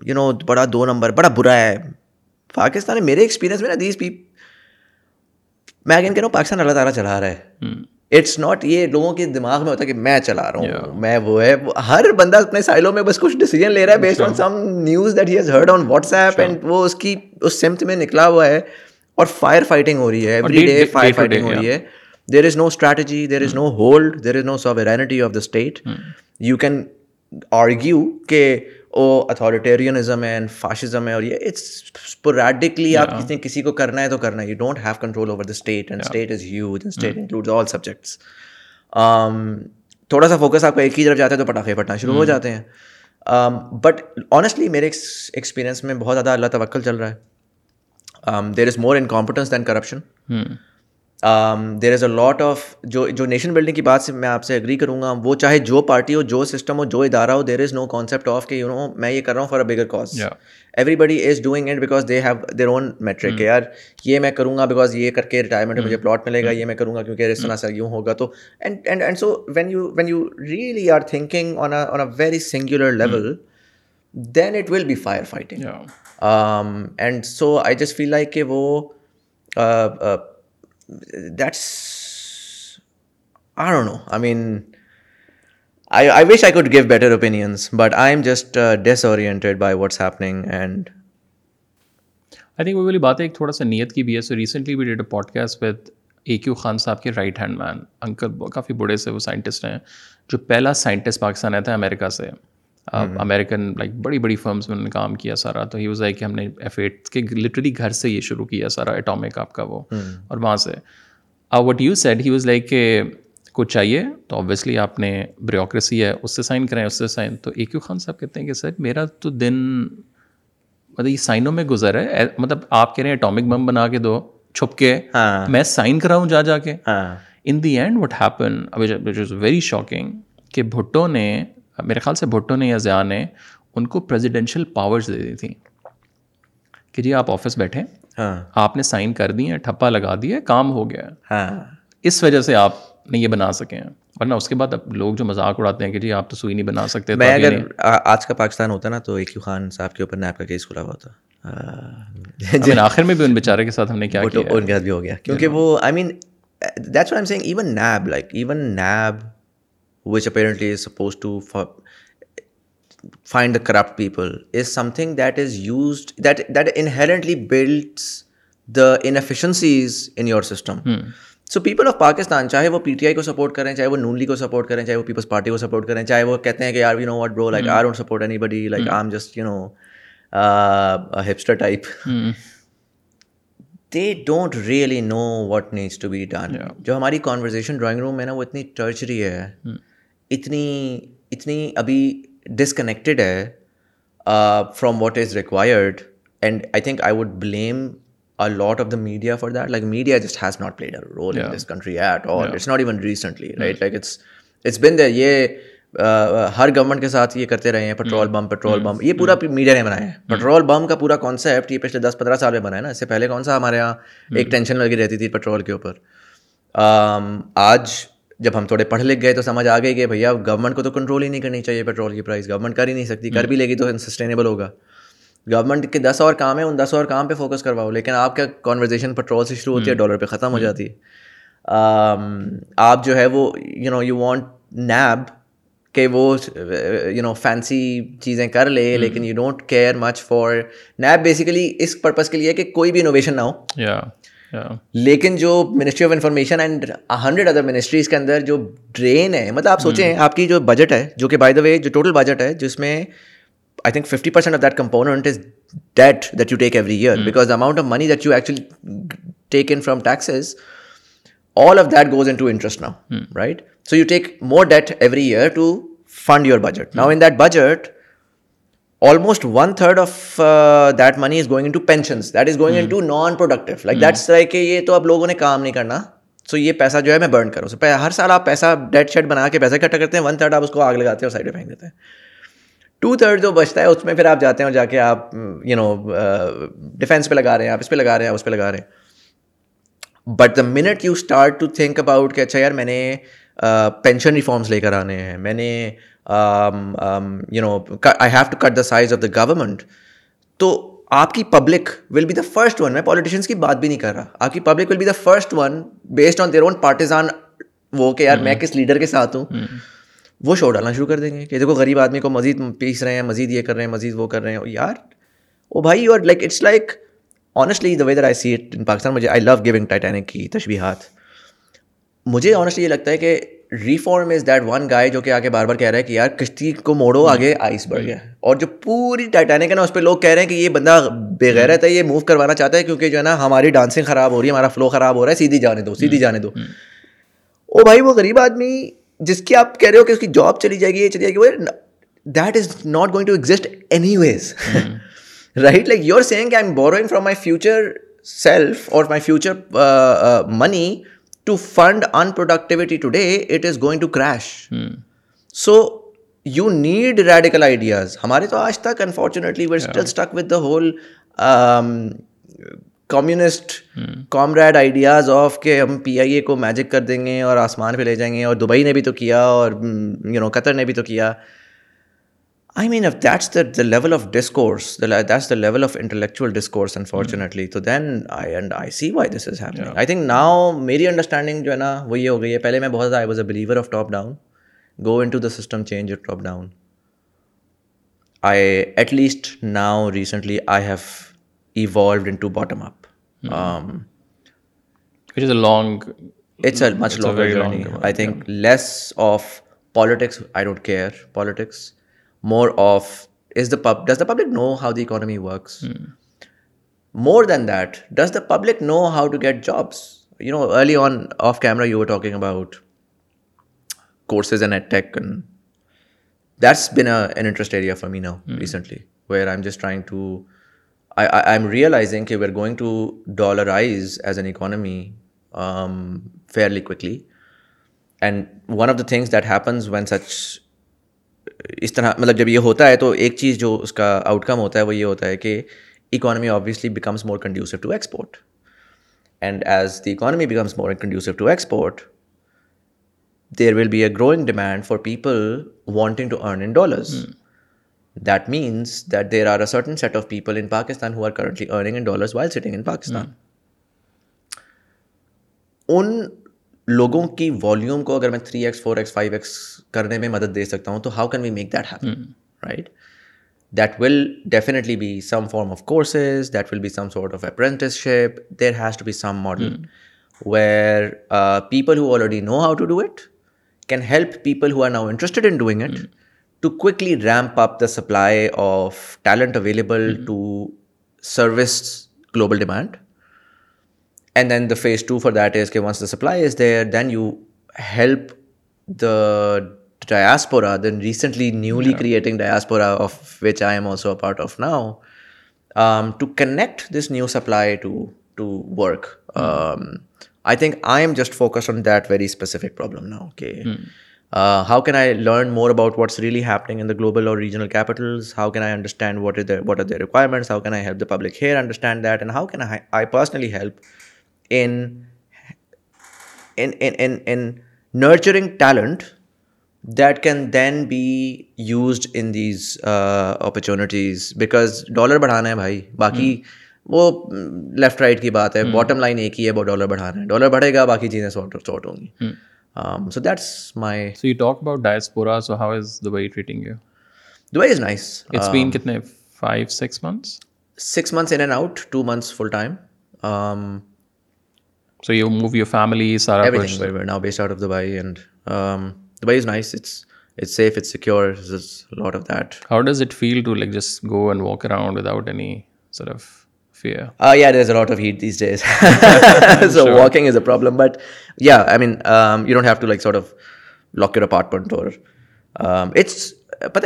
یو نو بڑا دو نمبر بڑا برا ہے پاکستان میں میرے ایکسپیرینس میں نا دیز پیپ میں کہہ رہا ہوں پاکستان اللہ تعالیٰ چلا رہا ہے اٹس ناٹ یہ لوگوں کے دماغ میں ہوتا ہے کہ میں چلا رہا ہوں میں وہ ہے ہر بندہ اپنے سائلوں میں بس کچھ ڈیسیجن لے رہا ہے based on some news that he has heard on WhatsApp and وہ اس کی اس سمت میں نکلا ہوا ہے اور فائر فائٹنگ ہو رہی ہے ایوری ڈے فائر فائٹنگ ہو رہی ہے there is no strategy there is no hold there is no sovereignty of the state you can argue کہ او اتھارٹیرینزم ہے اینڈ فاشزم ہے اور یہ اٹس اسپوریڈکلی آپ کسی کسی کو کرنا ہے تو کرنا ہے you don't have control over the state and state is huge and state include all subjects تھوڑا سا فوکس آپ کا ایک ہی طرف جاتا ہے تو پٹاخے پٹنا شروع ہو hmm. جاتے ہیں بٹ um, آنیسٹلی میرے ایکسپیرینس میں بہت زیادہ اللہ توکل چل رہا ہے there is more incompetence than corruption there is a lot of جو جو نیشن بلڈنگ کی بات سے میں آپ سے اگری کروں گا وہ چاہے جو پارٹی ہو جو سسٹم ہو جو ادارہ ہو there is no concept of کہ یو نو میں یہ کر رہا ہوں for a bigger cause everybody is doing it because they have their own metric یار یہ میں کروں گا بیکاز یہ کر کے ریٹائرمنٹ hmm. مجھے پلاٹ ملے گا hmm. یہ میں کروں گا کیونکہ اس طرح hmm. سے یوں ہوگا تو really are thinking on a very singular level then it will be fire fighting and so I just feel like کہ وہ uh, uh, I I wish give better but I am just disoriented by what's and I think وہ والی بات ہے ایک تھوڑا سا نیت کی بھی ہے سو ریسنٹلی بھی کاسٹ وتھ اے کیو خان صاحب کے رائٹ ہینڈ مین انکل کافی بڑے سے وہ سائنٹسٹ ہیں جو پہلا سائنٹسٹ پاکستان آیا تھا امریکہ سے امیرکن لائک بڑی بڑی فرمس میں انہوں نے کام کیا سارا تو کہ ہم نے ایف ایٹ کے لٹرلی گھر سے یہ شروع کیا سارا اٹامک آپ کا وہ اور وہاں سے what you said he like کہ کچھ چاہیے تو آبویسلی آپ نے بریوکریسی ہے اس سے سائن کریں اس سے سائن تو اے کیو خان صاحب کہتے ہیں کہ سر میرا تو دن مطلب یہ سائنوں میں گزر ہے مطلب آپ کہہ رہے ہیں اٹامک بم بنا کے دو چھپ کے ہاں۔ میں سائن کراؤں جا جا کے in the end what happen very shocking کہ بھٹو نے میرے خیال سے بھٹو نے یا ضیاء نے ان کو پریزیڈینشیل پاورز دے دی تھیں کہ جی آپ آفس بیٹھے ہاں۔ آپ نے سائن کر دی ہیں ٹھپا لگا دی ہے کام ہو گیا ہاں۔ اس وجہ سے آپ نے یہ بنا سکے ہیں ورنہ اس کے بعد اب لوگ جو مذاق اڑاتے ہیں کہ جی آپ تو سوئی نہیں بنا سکتے میں اگر آج کا پاکستان ہوتا نا تو ایک خان صاحب کے اوپر نیب کا کیس کھلا ہوا تھا جن جی۔ آخر میں بھی ان بیچارے کے ساتھ ہم نے کیا کیا ان کے ساتھ بھی ہو گیا کیونکہ وہ I mean that's what am seeing even NAB like even NAB which apparently is suppose to find the corrupt people is something that is used that inherently builds the inefficiencies in your system so people of Pakistan چاہے وہ P T I کو support کریں چاہے وہ نون لیگ کو support کریں چاہے وہ پیپلس پارٹی کو سپورٹ کریں چاہے وہ کہتے ہیں کہ no what bro like don't support anybody like I am just you know hipster type they don't really know what needs to be done جو ہماری کانورزیشن ڈرائنگ روم میں نا وہ اتنی ٹرچری رہی ہے اتنی اتنی ابھی ڈسکنیکٹڈ ہے from what is required and I think I would blame a lot of the media for that like media just has not played role in this country at اور یہ ہر گورنمنٹ کے ساتھ یہ کرتے رہے ہیں پٹرول بم پٹرول بم یہ پورا میڈیا mm. نے بنایا ہے پٹرول mm. بم کا پورا کانسیپٹ یہ پچھلے دس پندرہ سال میں بنا ہے نا اس سے پہلے کون سا ہمارے یہاں ایک ٹینشن mm. لگی رہتی تھی پٹرول کے اوپر آج جب ہم تھوڑے پڑھ لکھ گئے تو سمجھ آ گئے کہ بھیا گورنمنٹ کو تو کنٹرول ہی نہیں کرنی چاہیے پیٹرول کی پرائز گورنمنٹ کر ہی نہیں سکتی کر بھی لے گی تو سسٹینیبل ہوگا گورنمنٹ کے دس اور کام ہیں ان دس اور کام پہ فوکس کرواؤ لیکن آپ کا کانورزیشن پٹرول سے شروع ہوتی ہے ڈالر پہ ختم ہو جاتی ہے آپ جو ہے وہ you know you want NAB کہ وہ یو نو فینسی چیزیں کر لے لیکن you don't care much for NAB basically us purpose کے لیے کہ کوئی بھی انوویشن نہ ہو لیکن جو ministry of information and hundred other ministries کے اندر جو ڈرین ہے مطلب آپ سوچیں hmm. آپ کی جو بجٹ ہے جو کہ بائی دا وے جو ٹوٹل بجٹ ہے جس میں I think fifty percent of that component is that you take every year because amount of money that you actually take in from taxes all of that goes into interest now right so you take more debt every year to fund your budget now in that budget almost one third of that money is going into pensions that is going into non productive like that's like کہ یہ تو اب لوگوں نے کام نہیں کرنا سو یہ پیسہ جو ہے میں برن کروں سو ہر سال آپ پیسہ ڈیٹ شیٹ بنا کے پیسہ اکٹھا کرتے ہیں ون تھرڈ آپ اس کو آگ لگاتے ہیں اور سائڈ میں پھینک دیتے ہیں ٹو تھرڈ جو بچتا ہے اس میں پھر آپ جاتے ہیں اور جا کے آپ یو نو ڈیفینس پہ لگا رہے ہیں آپ اس پہ لگا رہے ہیں اس پہ لگا رہے ہیں but the minute you start to think about کہ اچھا یار میں نے پینشن ریفارمس لے کر آنے ہیں میں نے you know I have to cut the size of the government تو آپ کی public will be the first one میں پالیٹیشینس کی بات بھی نہیں کر رہا آپ کی public will be the first one based on their own partisan وہ کہ یار میں mm-hmm. کس لیڈر کے ساتھ ہوں mm-hmm. وہ شو ڈالنا شروع کر دیں گے کہ دیکھو غریب آدمی کو مزید پیس رہے ہیں مزید یہ کر رہے ہیں مزید وہ کر رہے ہیں یار او بھائی اور like it's like honestly the weather I see it in Pakistan مجھے آئی لو ٹائٹینک کی تشبیہات مجھے آنیسٹلی یہ لگتا ہے کہ reform is that one guy جو کہ آگے بار بار کہہ رہا ہے کہ یار کشتی کو موڑو آگے آئس بڑھ گیا اور جو پوری ٹائٹینک ہے نا اس پہ لوگ کہہ رہے ہیں کہ یہ بندہ بغیر ہے یہ موو کروانا چاہتا ہے کیونکہ جو ہے نا ہماری ڈانسنگ خراب ہو رہی ہے ہمارا فلو خراب ہو رہا ہے سیدھی جانے دو سیدھی جانے دو او بھائی وہ غریب آدمی جس کی آپ کہہ رہے ہو کہ اس کی جاب چلی جائے گی یہ چلی جائے گی وہ that is not going to exit anyways right like you are saying I am borrowing from my future self اور my future money to fund in productivity today it is going to crash so you need radical ideas ہمارے تو آج تک unfortunately still stuck with the whole communist comrade ideas of کہ ہم پی آئی اے کو magic کر دیں گے اور آسمان پہ لے جائیں گے اور دبئی نے بھی تو کیا اور یو نو قطر نے بھی تو کیا I mean if that's the the level of discourse that's the level of intellectual discourse unfortunately تو then I and I see why this is happening I think now میری انڈرسٹینڈنگ جو ہے نا وہ یہ ہو گئی ہے پہلے میں بہت زیادہ I was a believer of top down go into the system change it top down I at least now recently I have evolved into bottom up long it's much long I think less of politics I don't care politics more of does the public know how the economy works? More than that, does the public know how to get jobs? You know, early on off camera, you were talking about courses and edtech, and that's been an interest area for me now hmm. recently, where I'm just trying to, I'm realizing that we're going to dollarize as an economy um, fairly quickly. And one of the things that happens when such اس طرح مطلب جب یہ ہوتا ہے تو ایک چیز جو اس کا آؤٹ کم ہوتا ہے وہ یہ ہوتا ہے کہ economy obviously becomes more conducive to export and as the economy becomes more conducive to export there will be a growing demand for people wanting to earn in dollars that means that there are a certain set of people in Pakistan who are currently earning in dollars while sitting in Pakistan ان لوگوں کی volume کو اگر میں three x four x five x کرنے میں مدد دے سکتا ہوں تو how can we make that happen right that will definitely be some form of courses that will be some sort of apprenticeship there has to be some model where people who already know how to do it can help people who are now interested in doing it to quickly ramp up the supply of talent available to service global demand and then the face to for that is کہ once the supply is there then you help the diaspora, then recently newly creating diaspora, of which I am also a part of now, um, to connect this new supply to work. Hmm. Um, I think I am just focused on that very specific problem now. Okay. Hmm. Uh, how can I learn more about what's really happening in the global or regional capitals? How can I understand what are their requirements? How can I help the public here understand that? And how can I personally help in nurturing talent that can then be used in these opportunities because dollar بڑھانا ہے بھائی باقی وہ left right کی بات ہے bottom line ایک ہی ہے وہ ڈالر بڑھانا ہے ڈالر بڑھے گا باقی چیزیں سارٹ سارٹ ہوں گی so that's my so you talk about diaspora so how is Dubai treating you Dubai is nice it's been کتنے five six months six months in and out two months full time so you move your family now based out of Dubai and پتہ ہے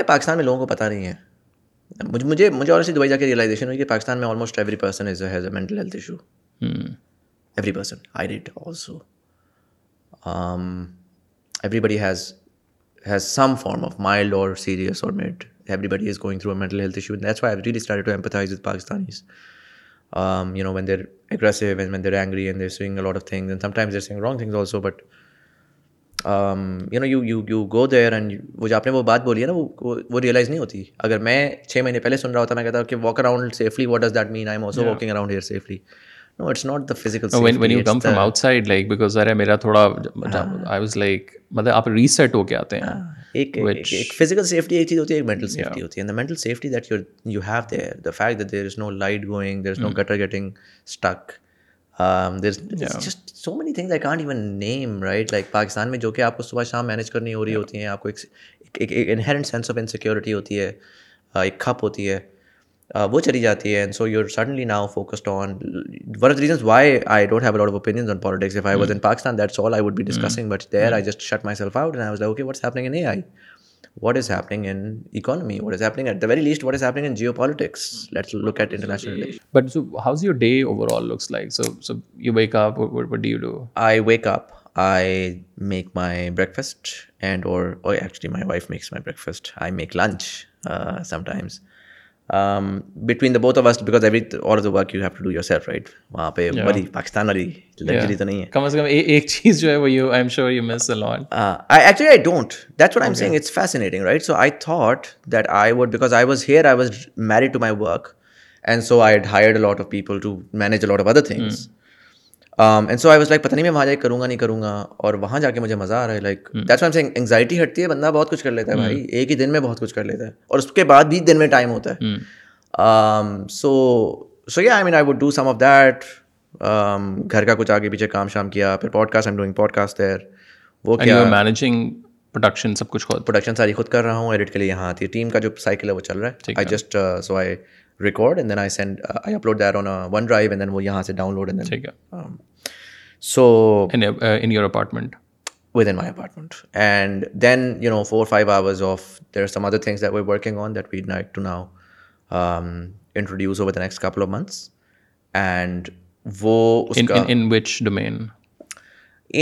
پاکستان میں لوگوں کو پتہ نہیں ہے مجھے مجھے اور اسی دبئی جا کے ریئلائزیشن ہوئی کہ پاکستان میں almost every person is has a mental health issue every person I date also everybody has has some form of mild or serious or mad everybody is going through mental health issue that's why really start to what Pakistan Pakistanis you know when they're aggressive when when they're angry and they swing a lot of things wrong things also but you know you you you go there and وہ جو آپ نے وہ بات بولی ہے نا وہ ریئلائز نہیں ہوتی اگر میں چھ مہینے پہلے سن رہا ہوتا میں کہتا کہ walk around safely what does that mean I am also walking around here safely Pakistan میں جو کہ آپ کو صبح شام مینج کرنی ہو رہی ہوتی ہیں آپ کو ایک سینس آف انسیکیورٹی ہوتی ہے ایک کھپ ہوتی ہے وہ چلی جاتی ہے and so you are suddenly now focused on one of reasons why I don't have a lot of opinions on politics if I was in Pakistan that's all I would be discussing but there I just shut myself out I was okay what's happening in A I what is happening in economy what is happening at the very least what is happening in geopolitics let's look at international but so how's your day overall looks like so so you wake up what do you do I wake up I make my breakfast and or actually my wife makes my breakfast I make lunch sometimes between the both of us because every or the work you have to do yourself right وہاں پہ بڑی پاکستان والی luxury تو نہیں ہے کم از کم ایک چیز جو ہے وہ you I am sure you miss a lot actually I don't that's what I am seeing it's fascinating right so I thought that I would because I was here I was married to my work and so I hired a lot of people to manage a lot of other things and so I was like پتہ نہیں میں وہاں جا کے کروں گا نہیں کروں گا اور وہاں جا کے مجھے مزہ آ رہا ہے لائک دیٹس وائم سے انگزائٹی ہٹتی ہے بندہ بہت کچھ کر لیتا ہے بھائی ایک ہی دن میں بہت کچھ کر لیتا ہے اور اس کے بعد بھی دن میں ٹائم ہوتا ہے so so yeah I mean I would do some of that گھر کا کچھ آگے پیچھے کام شام کیا پھر podcast am doing podcast there وہ کیا مینیجنگ پروڈکشن سب کچھ خود پروڈکشن ساری خود کر رہا ہوں ایڈٹ کے لیے یہاں آتی ہے ٹیم کا جو سائیکل ہے وہ چل رہا ہے I just so I record and then I send I upload that on OneDrive and then وہ یہاں سے ڈاؤن لوڈ اینڈ ٹھیک ہے so in your apartment with in my apartment and then you know four five hours of there are some other things that we working on that we night to now introduce over the next couple of months and وہ in which domain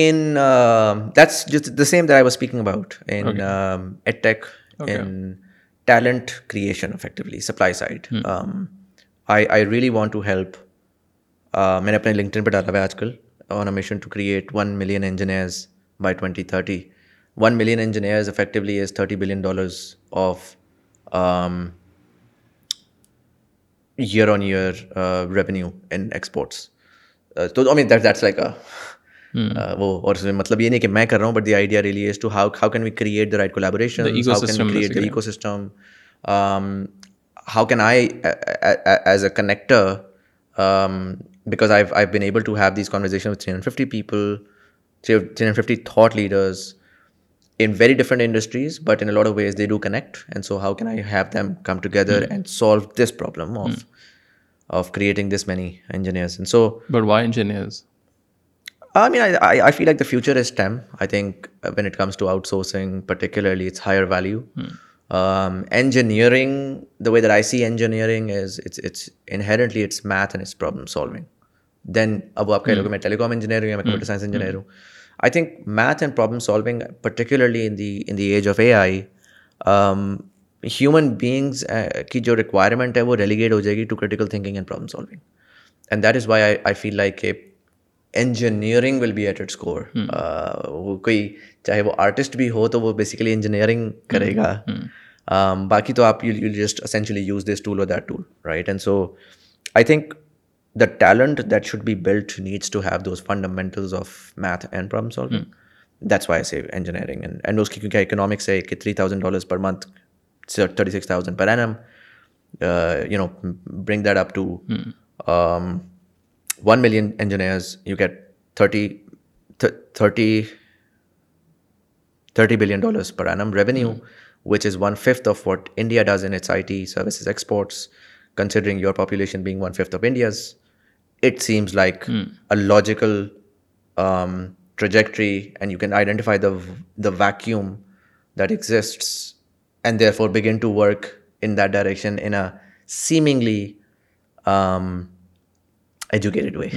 in that's the same that I was speaking about in at tech in talent creation effectively supply want to help میں نے اپنے LinkedIn پہ ڈالا ہوا ہے آج کل on a mission to create one million engineers by twenty thirty one million engineers effectively is thirty billion dollars of year on year revenue in exports تو I mean that that's like Hmm. Uh, وہ اور مطلب یہ نہیں کہ میں کر رہا ہوں but the idea really is to how how can we create the right collaboration how can we create ecosystem how can I as a connector because I I been able to have these conversation with three hundred fifty people three hundred fifty thought leaders in very different industries but in lot of ways they do connect and so how can I have them come together and solve this problem of of creating this many engineers and so but why engineers I I feel like the future is ten I think when it comes to outsourcing particularly it's higher value engineering the way there I see engineering is it's inherently it's math and is problem solving then اب آپ کہہ لو کہ میں telecom engineer ہوں یا میں computer science engineer ہوں I think math and problem solving particularly in the in the age of A I human beings کی جو ریکوائرمنٹ ہے وہ ریلیگیٹ ہو جائے گی to critical thinking and problem solving and that is why I I feel like کہ engineering will be at its core وہ کوئی چاہے وہ آرٹسٹ بھی ہو تو وہ بیسیکلی انجینئرنگ hmm. کرے گا hmm. um, باقی تو آپ just essentially use this tool or that tool right and so I think the talent that should be build needs to have those fundamentals of math and problem آٹھ that's why save engineering and and اس کی کیونکہ economics ہے کہ three thousand dollars per month thirty six thousand per annum you know bring that up to 1 million engineers, you get $30 billion per annum revenue, hmm. which is 1/5 of what India does in its IT services exports. Considering your population being 1/5 of India's, it seems like hmm. a logical um, trajectory, and you can identify the vacuum that exists, and therefore begin to work in that direction in a seemingly um, educated way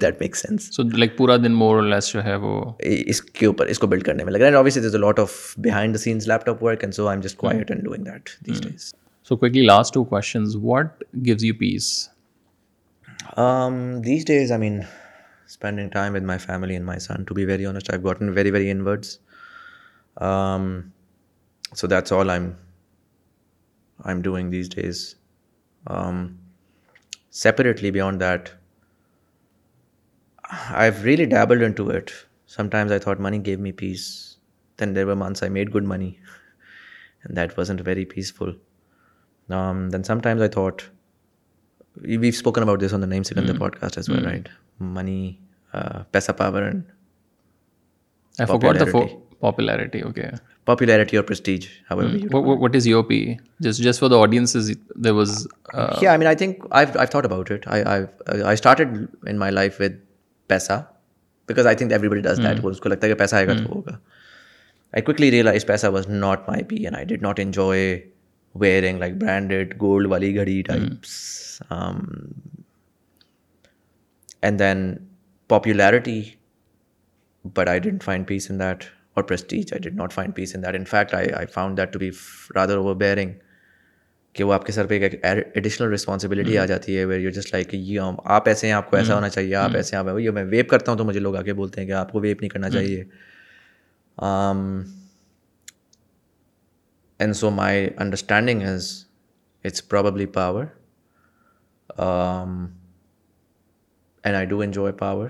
that make sense so like پورا دن مور لیس جو ہے وہ اس کے اوپر اس کو blood کرنے میں لگ رہا ہے obviously there is a lot of behind the scenes laptop work and so I'm just quiet and doing that these days so quickly last two questions what gives you peace these days I mean spending time with my family and my son to be very honest I gotten very very inwards so that's all I'm I'm doing these days separately beyond that I have really dabbled in to at some times I thought money gave me peace then there means I made good money that wasn't very peaceful then some times I thought we spoken about this on the the name second podcast right money پیسا power and پیسہ because I think everybody does that اس کو لگتا ہے کہ پیسہ آئے گا تو hmm. ہوگا آئی کوکلی ریئلائز پیسہ was not my P and I did not enjoy wearing like branded gold والی گھڑی types and then popularity but I didn't find peace in that اور prestige I did not find peace in that in fact I I found that to be rather overbearing کہ وہ آپ کے سر پہ ایک ایڈیشنل رسپانسبلٹی آ جاتی ہے ویر یو جسٹ لائک یہ آپ ایسے ہیں آپ کو ایسا ہونا چاہیے آپ ایسے آپ یہ میں ویپ کرتا ہوں تو مجھے لوگ آ کے بولتے ہیں کہ آپ کو ویپ نہیں کرنا چاہیے and so my understanding is it's probably power and I do enjoy power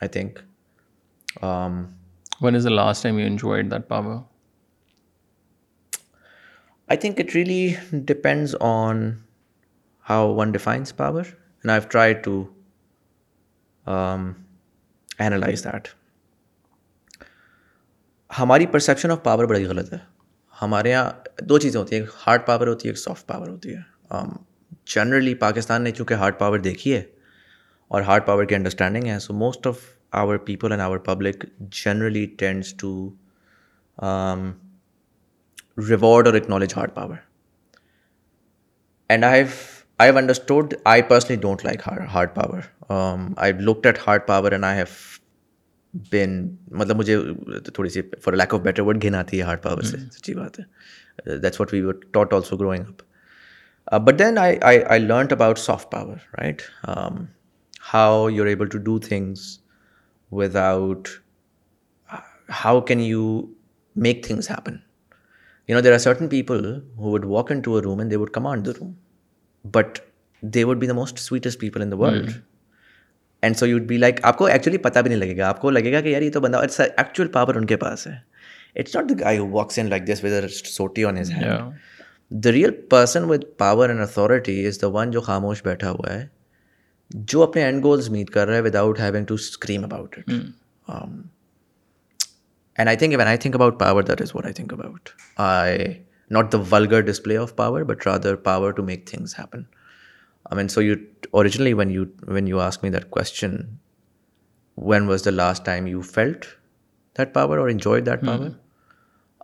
I think when is the last time you that power I think it really depends on how one defines power and I try to analyse that ہماری perception of power بڑی غلط ہے ہمارے یہاں دو چیزیں ہوتی ہیں ایک ہارڈ پاور ہوتی ہے ایک سافٹ پاور ہوتی ہے جنرلی um, پاکستان نے چونکہ ہارڈ پاور دیکھی ہے اور ہارڈ پاور کی انڈرسٹینڈنگ ہے so most of our people and our public generally tends to reward اور acknowledge hard power and I I have understood I personally don't like hard power I look hard power and I have been مطلب مجھے تھوڑی سی for lack of better word گھن آتی ہے hard power سے سچی بات ہے that's what we taught also growing up but then I I learnt about soft power right how you are able to do without how can you make things happen you know there are certain people who would walk into room and they would command the room but they would be the most sweetest people in the world and so you would be like آپ کو actually پتہ بھی نہیں لگے گا آپ کو لگے گا کہ یار یہ تو بندہ اٹس ایکچوئل پاور ان کے پاس ہے it's not walks in like this shouty on the real person with power and authority is the one جو خاموش بیٹھا ہوا ہے جو اپنے اینڈ گولز میٹ کر رہا ہے without having to scream about it And I think when I think about power, that is what I think about. Not the vulgar display of power, but rather power to make things happen. I mean, so you originally, when you asked me that question, when was the last time you felt that power or enjoyed that hmm. power?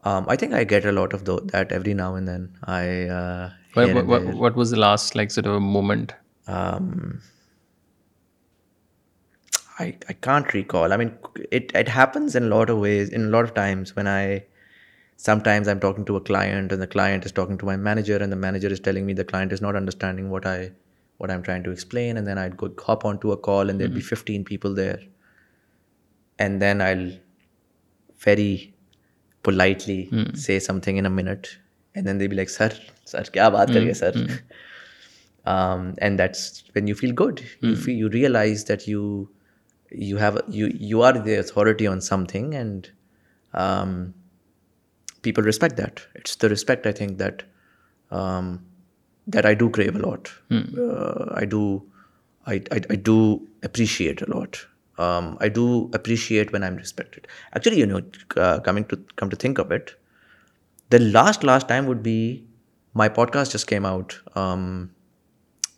Um, I think I get a lot of that every now and then. Uh, what was the last, like, sort of moment? Um, I I can't recall I mean it it happens an lot ways in lot times when I some times I am talking to a client and the client is talking to my manager and the manager is telling we the client is not understanding what I what I am trying to explain and then I'd got on to a call and there be fifteen people there and then I very politely say something isn't and then they be like sir کیا بات کر گیا sir and that's when you feel good you realise that you you have you are the authority on something, and um, people respect that. It's the respect, I think, that um, that I do crave a lot. Hmm. Uh, I do appreciate a lot. Um, I do appreciate when I'm respected. Actually, uh, come to think of it, the last time would be my podcast just came out,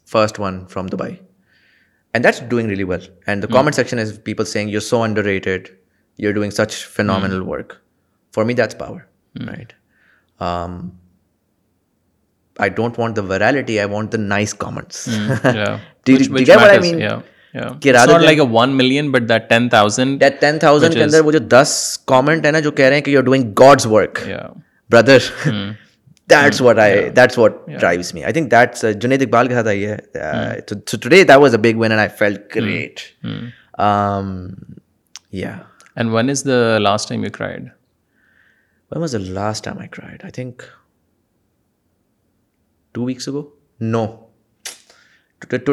first one from Dubai. And that's doing really well and the comment section is people saying you so underrated you are doing such phenomenal work for me that's power right I don't want the virality I want the nice comments جو کہہ رہے ہیں کہ you doing God's work brother that's what I that's what drives me I think that's Junaid Iqbal کے ساتھ آئی ہے today that was a big when I feel great yeah and when is the last time you cried when was the last time I cried I think two weeks ago no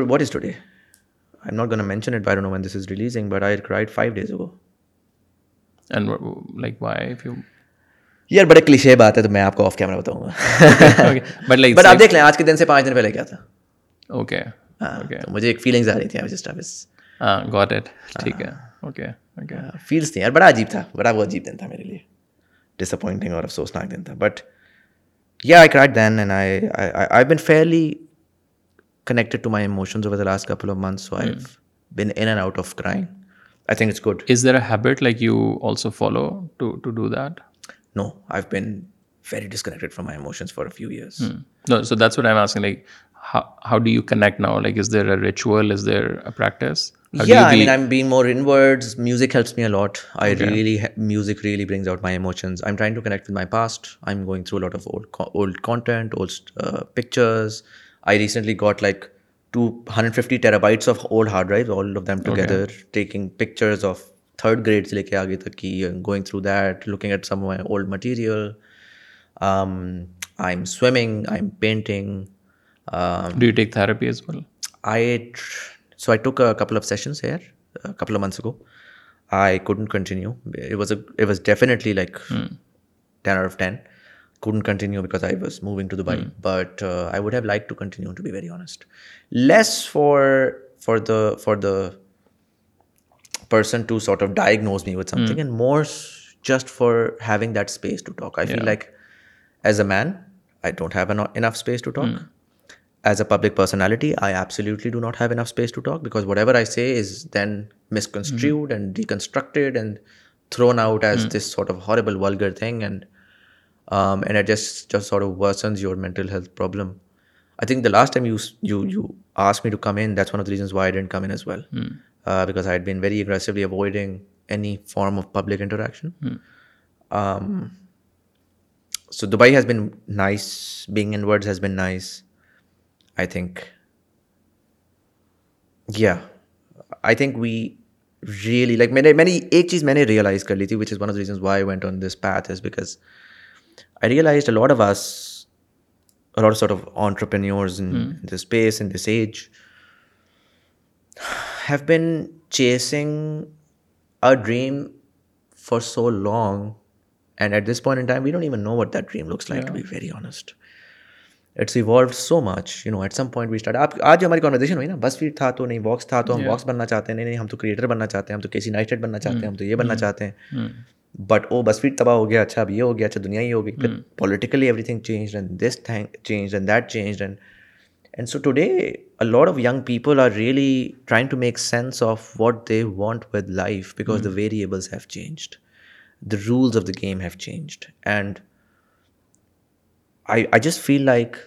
what is today I am not gonna mention it by no when this is releasing but I cried five days ago and like why یار بڑے cliche بات ہے تو میں آپ کو off camera بتاؤں گا but like but آپ دیکھ لیں آج کے دن سے پانچ دن پہلے کیا تھا اوکے ہاں، مجھے ایک فیلنگز آ رہی تھی just of us got at ٹھیک ہے اوکے اوکے فیلس تھیں یار بڑا عجیب تھا بڑا وہ عجیب دن تھا میرے لیے ڈس اپوائنٹنگ اور افسوسناک دن تھا but yeah I cried then and I I been fairly connected to my emotions over the last couple of months so I been in and out of crying I think it's good is there a habit like you also follow to to do that no, I've been very disconnected from my emotions for a few years. Hmm. No, so that's what I'm asking. Like, how do you connect now? Like, is there a ritual? Is there a practice? I mean, I'm being more inwards. Music helps me a lot. Music really brings out my emotions. I'm trying to connect with my past. I'm going through a lot of old content, old uh, pictures. I recently got like 250 terabytes of old hard drives, all of them together, taking pictures of third grade سے لے کے آگے تک کی going through that looking at some my old material I am swimming I am painting therapy as well I I so took couple of sessions here couple of months I it was definitely like ten out of ten continue because I was moving to Dubai but I would have like to continue to be very honest less for for the for the person to sort of diagnose me with something, hmm. and more just for having that space to talk. I feel like as a man, I don't have enough space to talk. Hmm. As a public personality, I absolutely do not have enough space to talk, because whatever I say is then misconstrued hmm. and deconstructed and thrown out as this sort of horrible, vulgar thing, and um, it just sort of worsens your mental health problem. I think the last time you asked me to come in, that's one of the reasons why I didn't come in as well. Because I had been very aggressively avoiding any form of public interaction so Dubai has been nice being in words has been nice I think yeah I think we really like میں نے میں نے ایک چیز میں نے realise کر لی تھی which is one of reasons why went on this path is because I realise the lot of us of entrepreneurs in this space in this age have been chasing a dream for so long and at this point time we don't even know what that dream looks like to be very honest it's evolved so much you know at some point we start آپ آج جو ہماری conversation ہوئی نا بس fat تھا تو نہیں باکس تھا تو ہم باکس بننا چاہتے ہیں نہیں نہیں ہم تو کریٹر بننا چاہتے ہیں ہم تو کیسی نائٹ بننا چاہتے ہیں ہم تو یہ بننا چاہتے ہیں بٹ وہ بس فیٹ تباہ ہو گیا اچھا اب یہ ہو گیا اچھا دنیا یہ ہو گئی politically everything change and this thing change and that change and And so today, a lot of young people are really trying to make sense of what they want with life, because the hmm. variables have changed. The rules of the game have changed. And I just feel like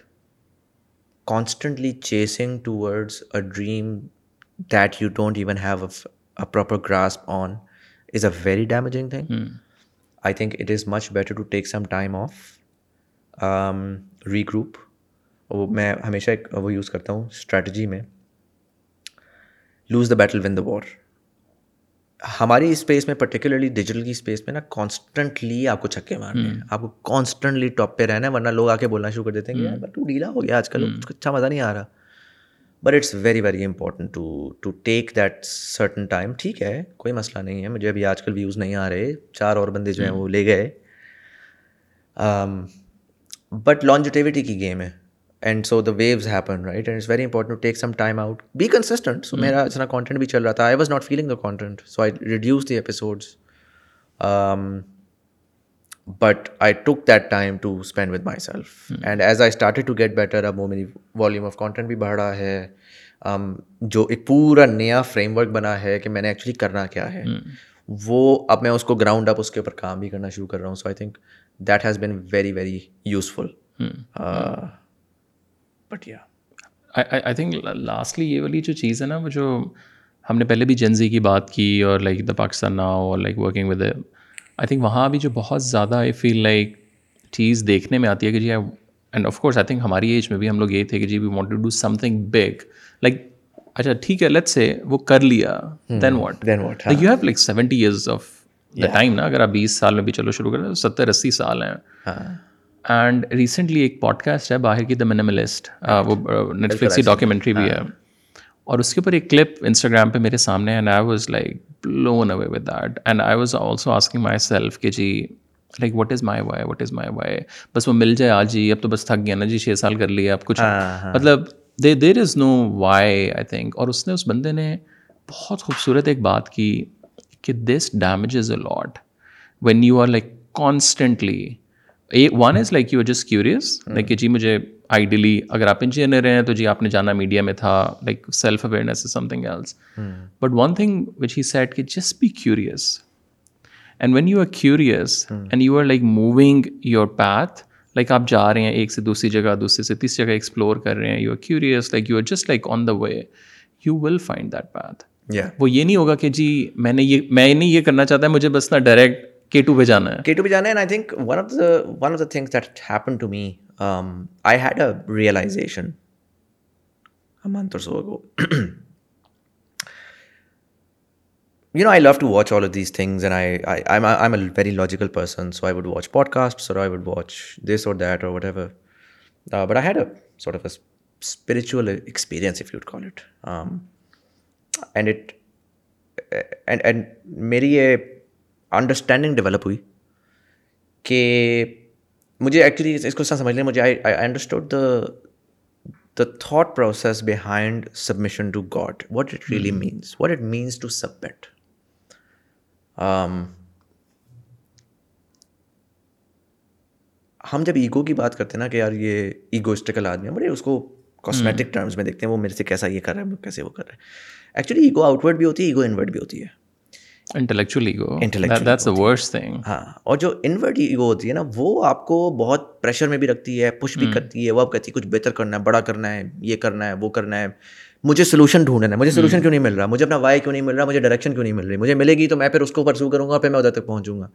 constantly chasing towards a dream that you don't even have a proper grasp on is a very damaging thing. Hmm. I think it is much better to take some time off, um, regroup, وہ میں ہمیشہ ایک وہ use کرتا ہوں strategy میں lose the battle win the war ہماری space میں پرٹیکولرلی ڈیجیٹل کی اسپیس میں نا کانسٹنٹلی آپ کو چھکے مارنے آپ کو کانسٹنٹلی ٹاپ پہ رہنا ہے ورنہ لوگ آ کے بولنا شروع کر دیتے ہیں کہ تو ڈیلا ہو گیا آج کل اچھا مزہ نہیں آ رہا but it's very very important to to take that certain time ٹھیک ہے کوئی مسئلہ نہیں ہے مجھے ابھی آج کل ویوز نہیں آ رہے چار اور بندے جو ہیں وہ لے گئے بٹ um, لانجٹیوٹی کی گیم ہے and so the views happen right and it's very important take some time out be consistent so میرا اتنا کانٹینٹ بھی چل رہا تھا I was not feeling the content so I reduce the episodes but I took that time to spend with myself and as I started to get better اب وہ میری volume of content بھی بڑھ رہا ہے جو ایک پورا نیا فریم ورک بنا ہے کہ میں نے ایکچولی کرنا کیا ہے وہ اب میں اس کو گراؤنڈ اپ اس کے اوپر کام بھی کرنا شروع کر رہا ہوں so I think that has been very very useful but yeah I think lastly یہ والی جو چیز ہے نا وہ جو ہم نے پہلے بھی جنزی کی بات کی اور لائک دا پاکستان ناؤ اور like working with I think وہاں بھی جو بہت زیادہ آئی فیل لائک چیز دیکھنے میں آتی ہے کہ جی and of course I think ہماری ایج میں بھی ہم لوگ یہ تھے کہ جی we want to do something big like اچھا ٹھیک ہے لیٹ سے وہ کر لیا then what then what you have like seventy years of the time نا اگر آپ بیس سال میں بھی چلو شروع کریں ستر اسی سال ہیں ہاں۔ اینڈ ریسنٹلی ایک پوڈ کاسٹ ہے باہر کی دا منیملسٹ وہ کی ڈاکیومنٹری بھی ہے ہاں۔ اور اس کے اوپر ایک کلپ انسٹاگرام پہ میرے سامنے and I was like blown away with that and I was also asking myself کہ جی like what is my why what is my why بس وہ مل جائے آج ہی اب تو بس تھک گیا نا جی چھ سال کر لیا اب کچھ ہاں، ہاں۔ مطلب they there is no why I think اور اس نے اس بندے نے بہت خوبصورت ایک بات کی کہ this damage is a lot when you are like constantly when is like you are just like کہ جی مجھے آئیڈیلی اگر آپ انجینئر ہیں تو جی آپ نے جانا میڈیا میں تھا like self awareness is something thing else but one which he said کہ just be and when you are and you are like moving your path like آپ جا رہے ہیں ایک سے دوسری جگہ دوسرے سے تیسری جگہ ایکسپلور کر رہے ہیں you are curious like you are just like on the way you will find that path وہ یہ نہیں ہوگا کہ جی میں نے یہ کرنا چاہتا مجھے بس نا direct things happen to me I had a realisation you know I love to watch all am a very logical person should watch I should watch this اور اسپریچوس یوڈ کال اٹ میری یہ انڈرسٹینڈنگ ڈیولپ ہوئی کہ مجھے actually اس کو سمجھ لیں مجھے I understood the the thought process behind submission to God what it really means what it means to submit ہم جب ایگو کی بات کرتے ہیں نا کہ یار یہ ایگوسٹیکل آدمی ہے بڑے اس کو کاسمیٹک ٹرمز hmm. میں دیکھتے ہیں وہ میرے سے کیسا یہ کر رہا ہے کیسے وہ کر رہا ہے ایکچولی ایگو آؤٹ ورڈ بھی ہوتی ہے ایگو انورڈ بھی ہوتی ہے intellectually ego that's the worst thing ہاں اور جو انورڈ ایگو ہوتی ہے نا وہ آپ کو بہت پریشر میں بھی رکھتی ہے پش بھی کرتی ہے وہ آپ کہتی ہے کچھ بہتر کرنا ہے بڑا کرنا ہے یہ کرنا ہے وہ کرنا ہے مجھے سولوشن ڈھونڈنا ہے مجھے سولوشن کیوں نہیں مل رہا مجھے اپنا وائی کیوں نہیں مل رہا مجھے ڈائریکشن کیوں نہیں مل رہی مجھے ملے گی تو میں پھر اس کو پرسو کروں گا پھر میں ادھر تک پہنچوں گا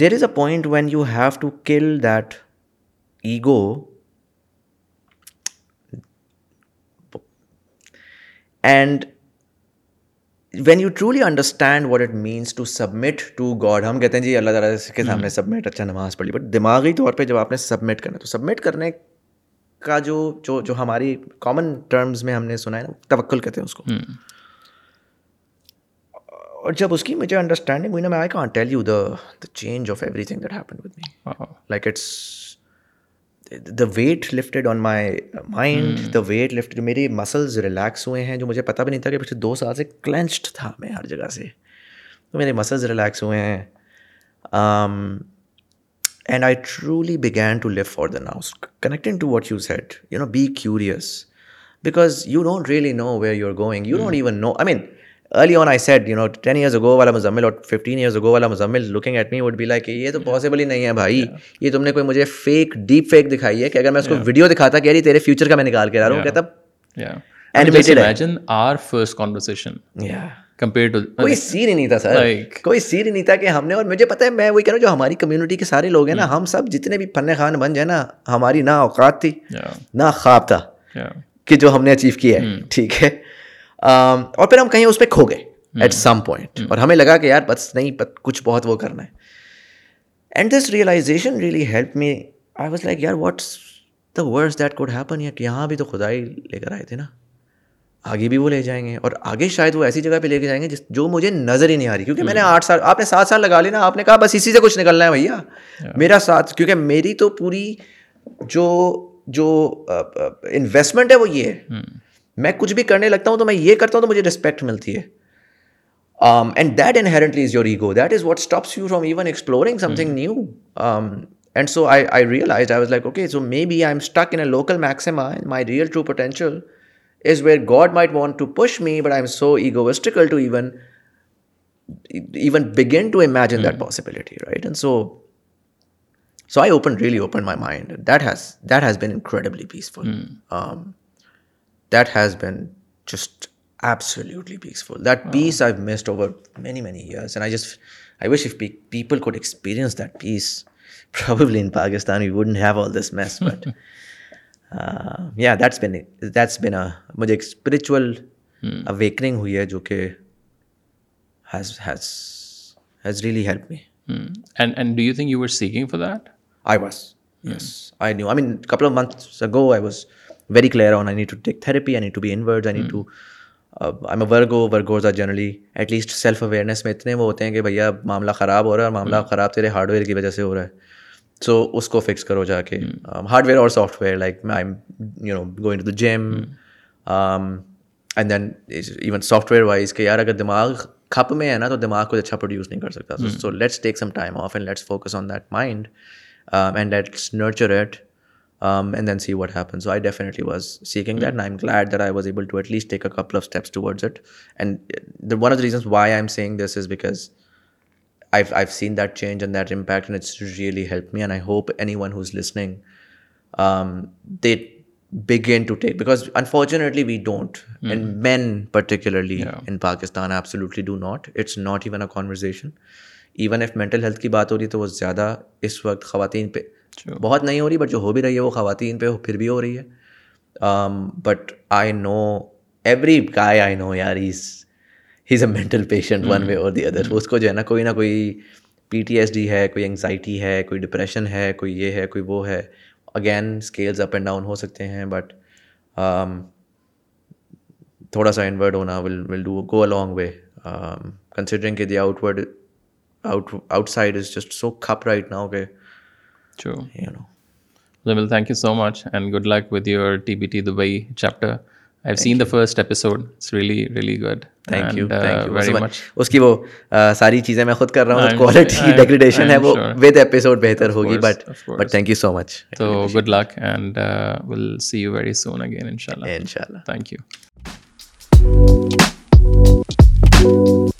there is a point when you have to kill that ego and when you truly understand what it means to submit to God ہم کہتے ہیں جی اللہ تعالیٰ کے سامنے سبمٹ hmm. اچھا نماز پڑھی بٹ دماغی طور پہ جب آپ نے سبمٹ کرنا تو سبمٹ کرنے کا جو جو جو ہماری کامن ٹرمز میں ہم نے سنا ہے نا توکل کہتے ہیں اس کو hmm. اور جب اس کی مجھے انڈرسٹینڈنگ ہوئی نا میں I can't tell you the the change of everything that happen with me like it's the weight lifted on my mind the weight lifted جو میری مسلز ریلیکس ہوئے ہیں جو مجھے پتہ بھی نہیں تھا کہ پچھلے دو سال سے کلینچڈ تھا میں ہر جگہ سے تو میرے مسلز ریلیکس ہوئے ہیں and I truly begin to live for the nows connecting to what you set you know be curious because you don't really know where you are going you don't even know I mean early on I set you know ten years ago والا مزمل اور fifteen years ago والا Muzammil looking at me would be like یہ تو possible ہی نہیں ہے بھائی یہ تم نے کوئی مجھے فیک ڈیپ فیک دکھائی ہے کہ اگر میں اس کو ویڈیو دکھاتا کہ رہی تیرے فیوچر کا میں نکال کے آ رہا ہوں کہتا جو ہماری کمیونٹی کے سارے لوگ ہیں نا hmm. ہم سب جتنے بھی پن خان بن جائے نا ہماری نہ اوقات تھی نہ خواب تھا کہ جو ہم نے اچیو کیا ہے hmm. ٹھیک ہے اور پھر ہم کہیں اس پہ کھو گئے ایٹ سم پوائنٹ اور ہمیں لگا کہ یار بس نہیں بس کچھ بہت وہ کرنا ہے and this realization really help me I was like یار what's the word that could happen یا کہ یہاں بھی تو خدائی لے کر آئے تھے نا آگے بھی وہ لے جائیں گے اور آگے شاید وہ ایسی جگہ پہ لے کے جائیں گے جس جو مجھے نظر ہی نہیں آ رہی کیونکہ میں نے آٹھ سال آپ نے سات سال لگا لینا آپ نے کہا بس اسی سے کچھ نکلنا ہے بھیا میرا ساتھ کیونکہ میری تو پوری جو جو انویسٹمنٹ ہے وہ یہ ہے میں کچھ بھی کرنے لگتا ہوں تو میں یہ کرتا ہوں تو مجھے رسپیکٹ ملتی ہے and that inner is your ego that is what stops you from even exploring something new and so I I realize I was like okay so maybe I am stuck in a local maxima my real true potential is where God might want to push me but I am so egoistical to even even begin to imagine that possibility right and so so I open really open my mind that has that has been incredibly peaceful that has been just absolutely peaceful that peace I missed over many many years and I just I wish if people could experience that peace probably in Pakistan we wouldn't have all this mess but yeah that's been that's been مجھے ایک spiritual awakening ہوئی ہے جو کہ has has has really help me and and do you think you were seeking for that I was yes I knew I mean couple of months go I was very clear on I need to take therapy I need to be inward need to I a Virgo Virgos are generally at least self awareness میں اتنے وہ ہوتے ہیں کہ بھیا معاملہ خراب ہو رہا ہے اور معاملہ hmm. خراب تیرے ہارڈ ویئر کی وجہ سے ہو رہا ہے سو اس کو فکس کرو جا کے ہارڈ hmm. ویئر um, اور software like I am you know going to the gym and then even software wise کہ یار اگر دماغ کھپ میں ہے نا تو دماغ کو اچھا پروڈیوس نہیں کر سکتا so let's take some time off and let's focus on that mind and let's nurture it and then see what happen so I'd was seeking I am clued I was able of steps towards it and one of the reasons why I am seeing this is because seen that change and that impact really help me and I hope anyone who is listening they begin to take because unfortunately we don't and mean particularly in Pakistan conversation even if mental health کی بات ہو رہی ہے تو وہ زیادہ اس وقت خواتین پہ بہت نہیں ہو رہی بٹ جو ہو بھی رہی ہے وہ خواتین پہ پھر بھی ہو رہی ہے but I know every guy I know یار as has a mental patient one way or the other اس کو جو ہے نا کوئی نہ کوئی پی ٹی ایس ڈی ہے کوئی انگزائٹی ہے کوئی ڈپریشن ہے کوئی یہ ہے کوئی وہ ہے again scales up and down ہو سکتے ہیں بٹ um, تھوڑا سا انورڈ ہونا will will do go along way considering کہ the outward out outside is just so کھپ right now کہ True. You know. Limil, thank you so much and good luck with your TBT Dubai chapter. I've thank seen you. the first episode. It's really, really good. Thank and, you. Thank uh, you very much. Uski wo uh, sari cheeze main khud kar raha hu. Quality I'm, degradation I'm hai wo sure. with episode behtar hogi. But but thank you so much. So good luck and uh, we'll see you very soon again. Inshallah. Inshallah. Thank you. Thank you.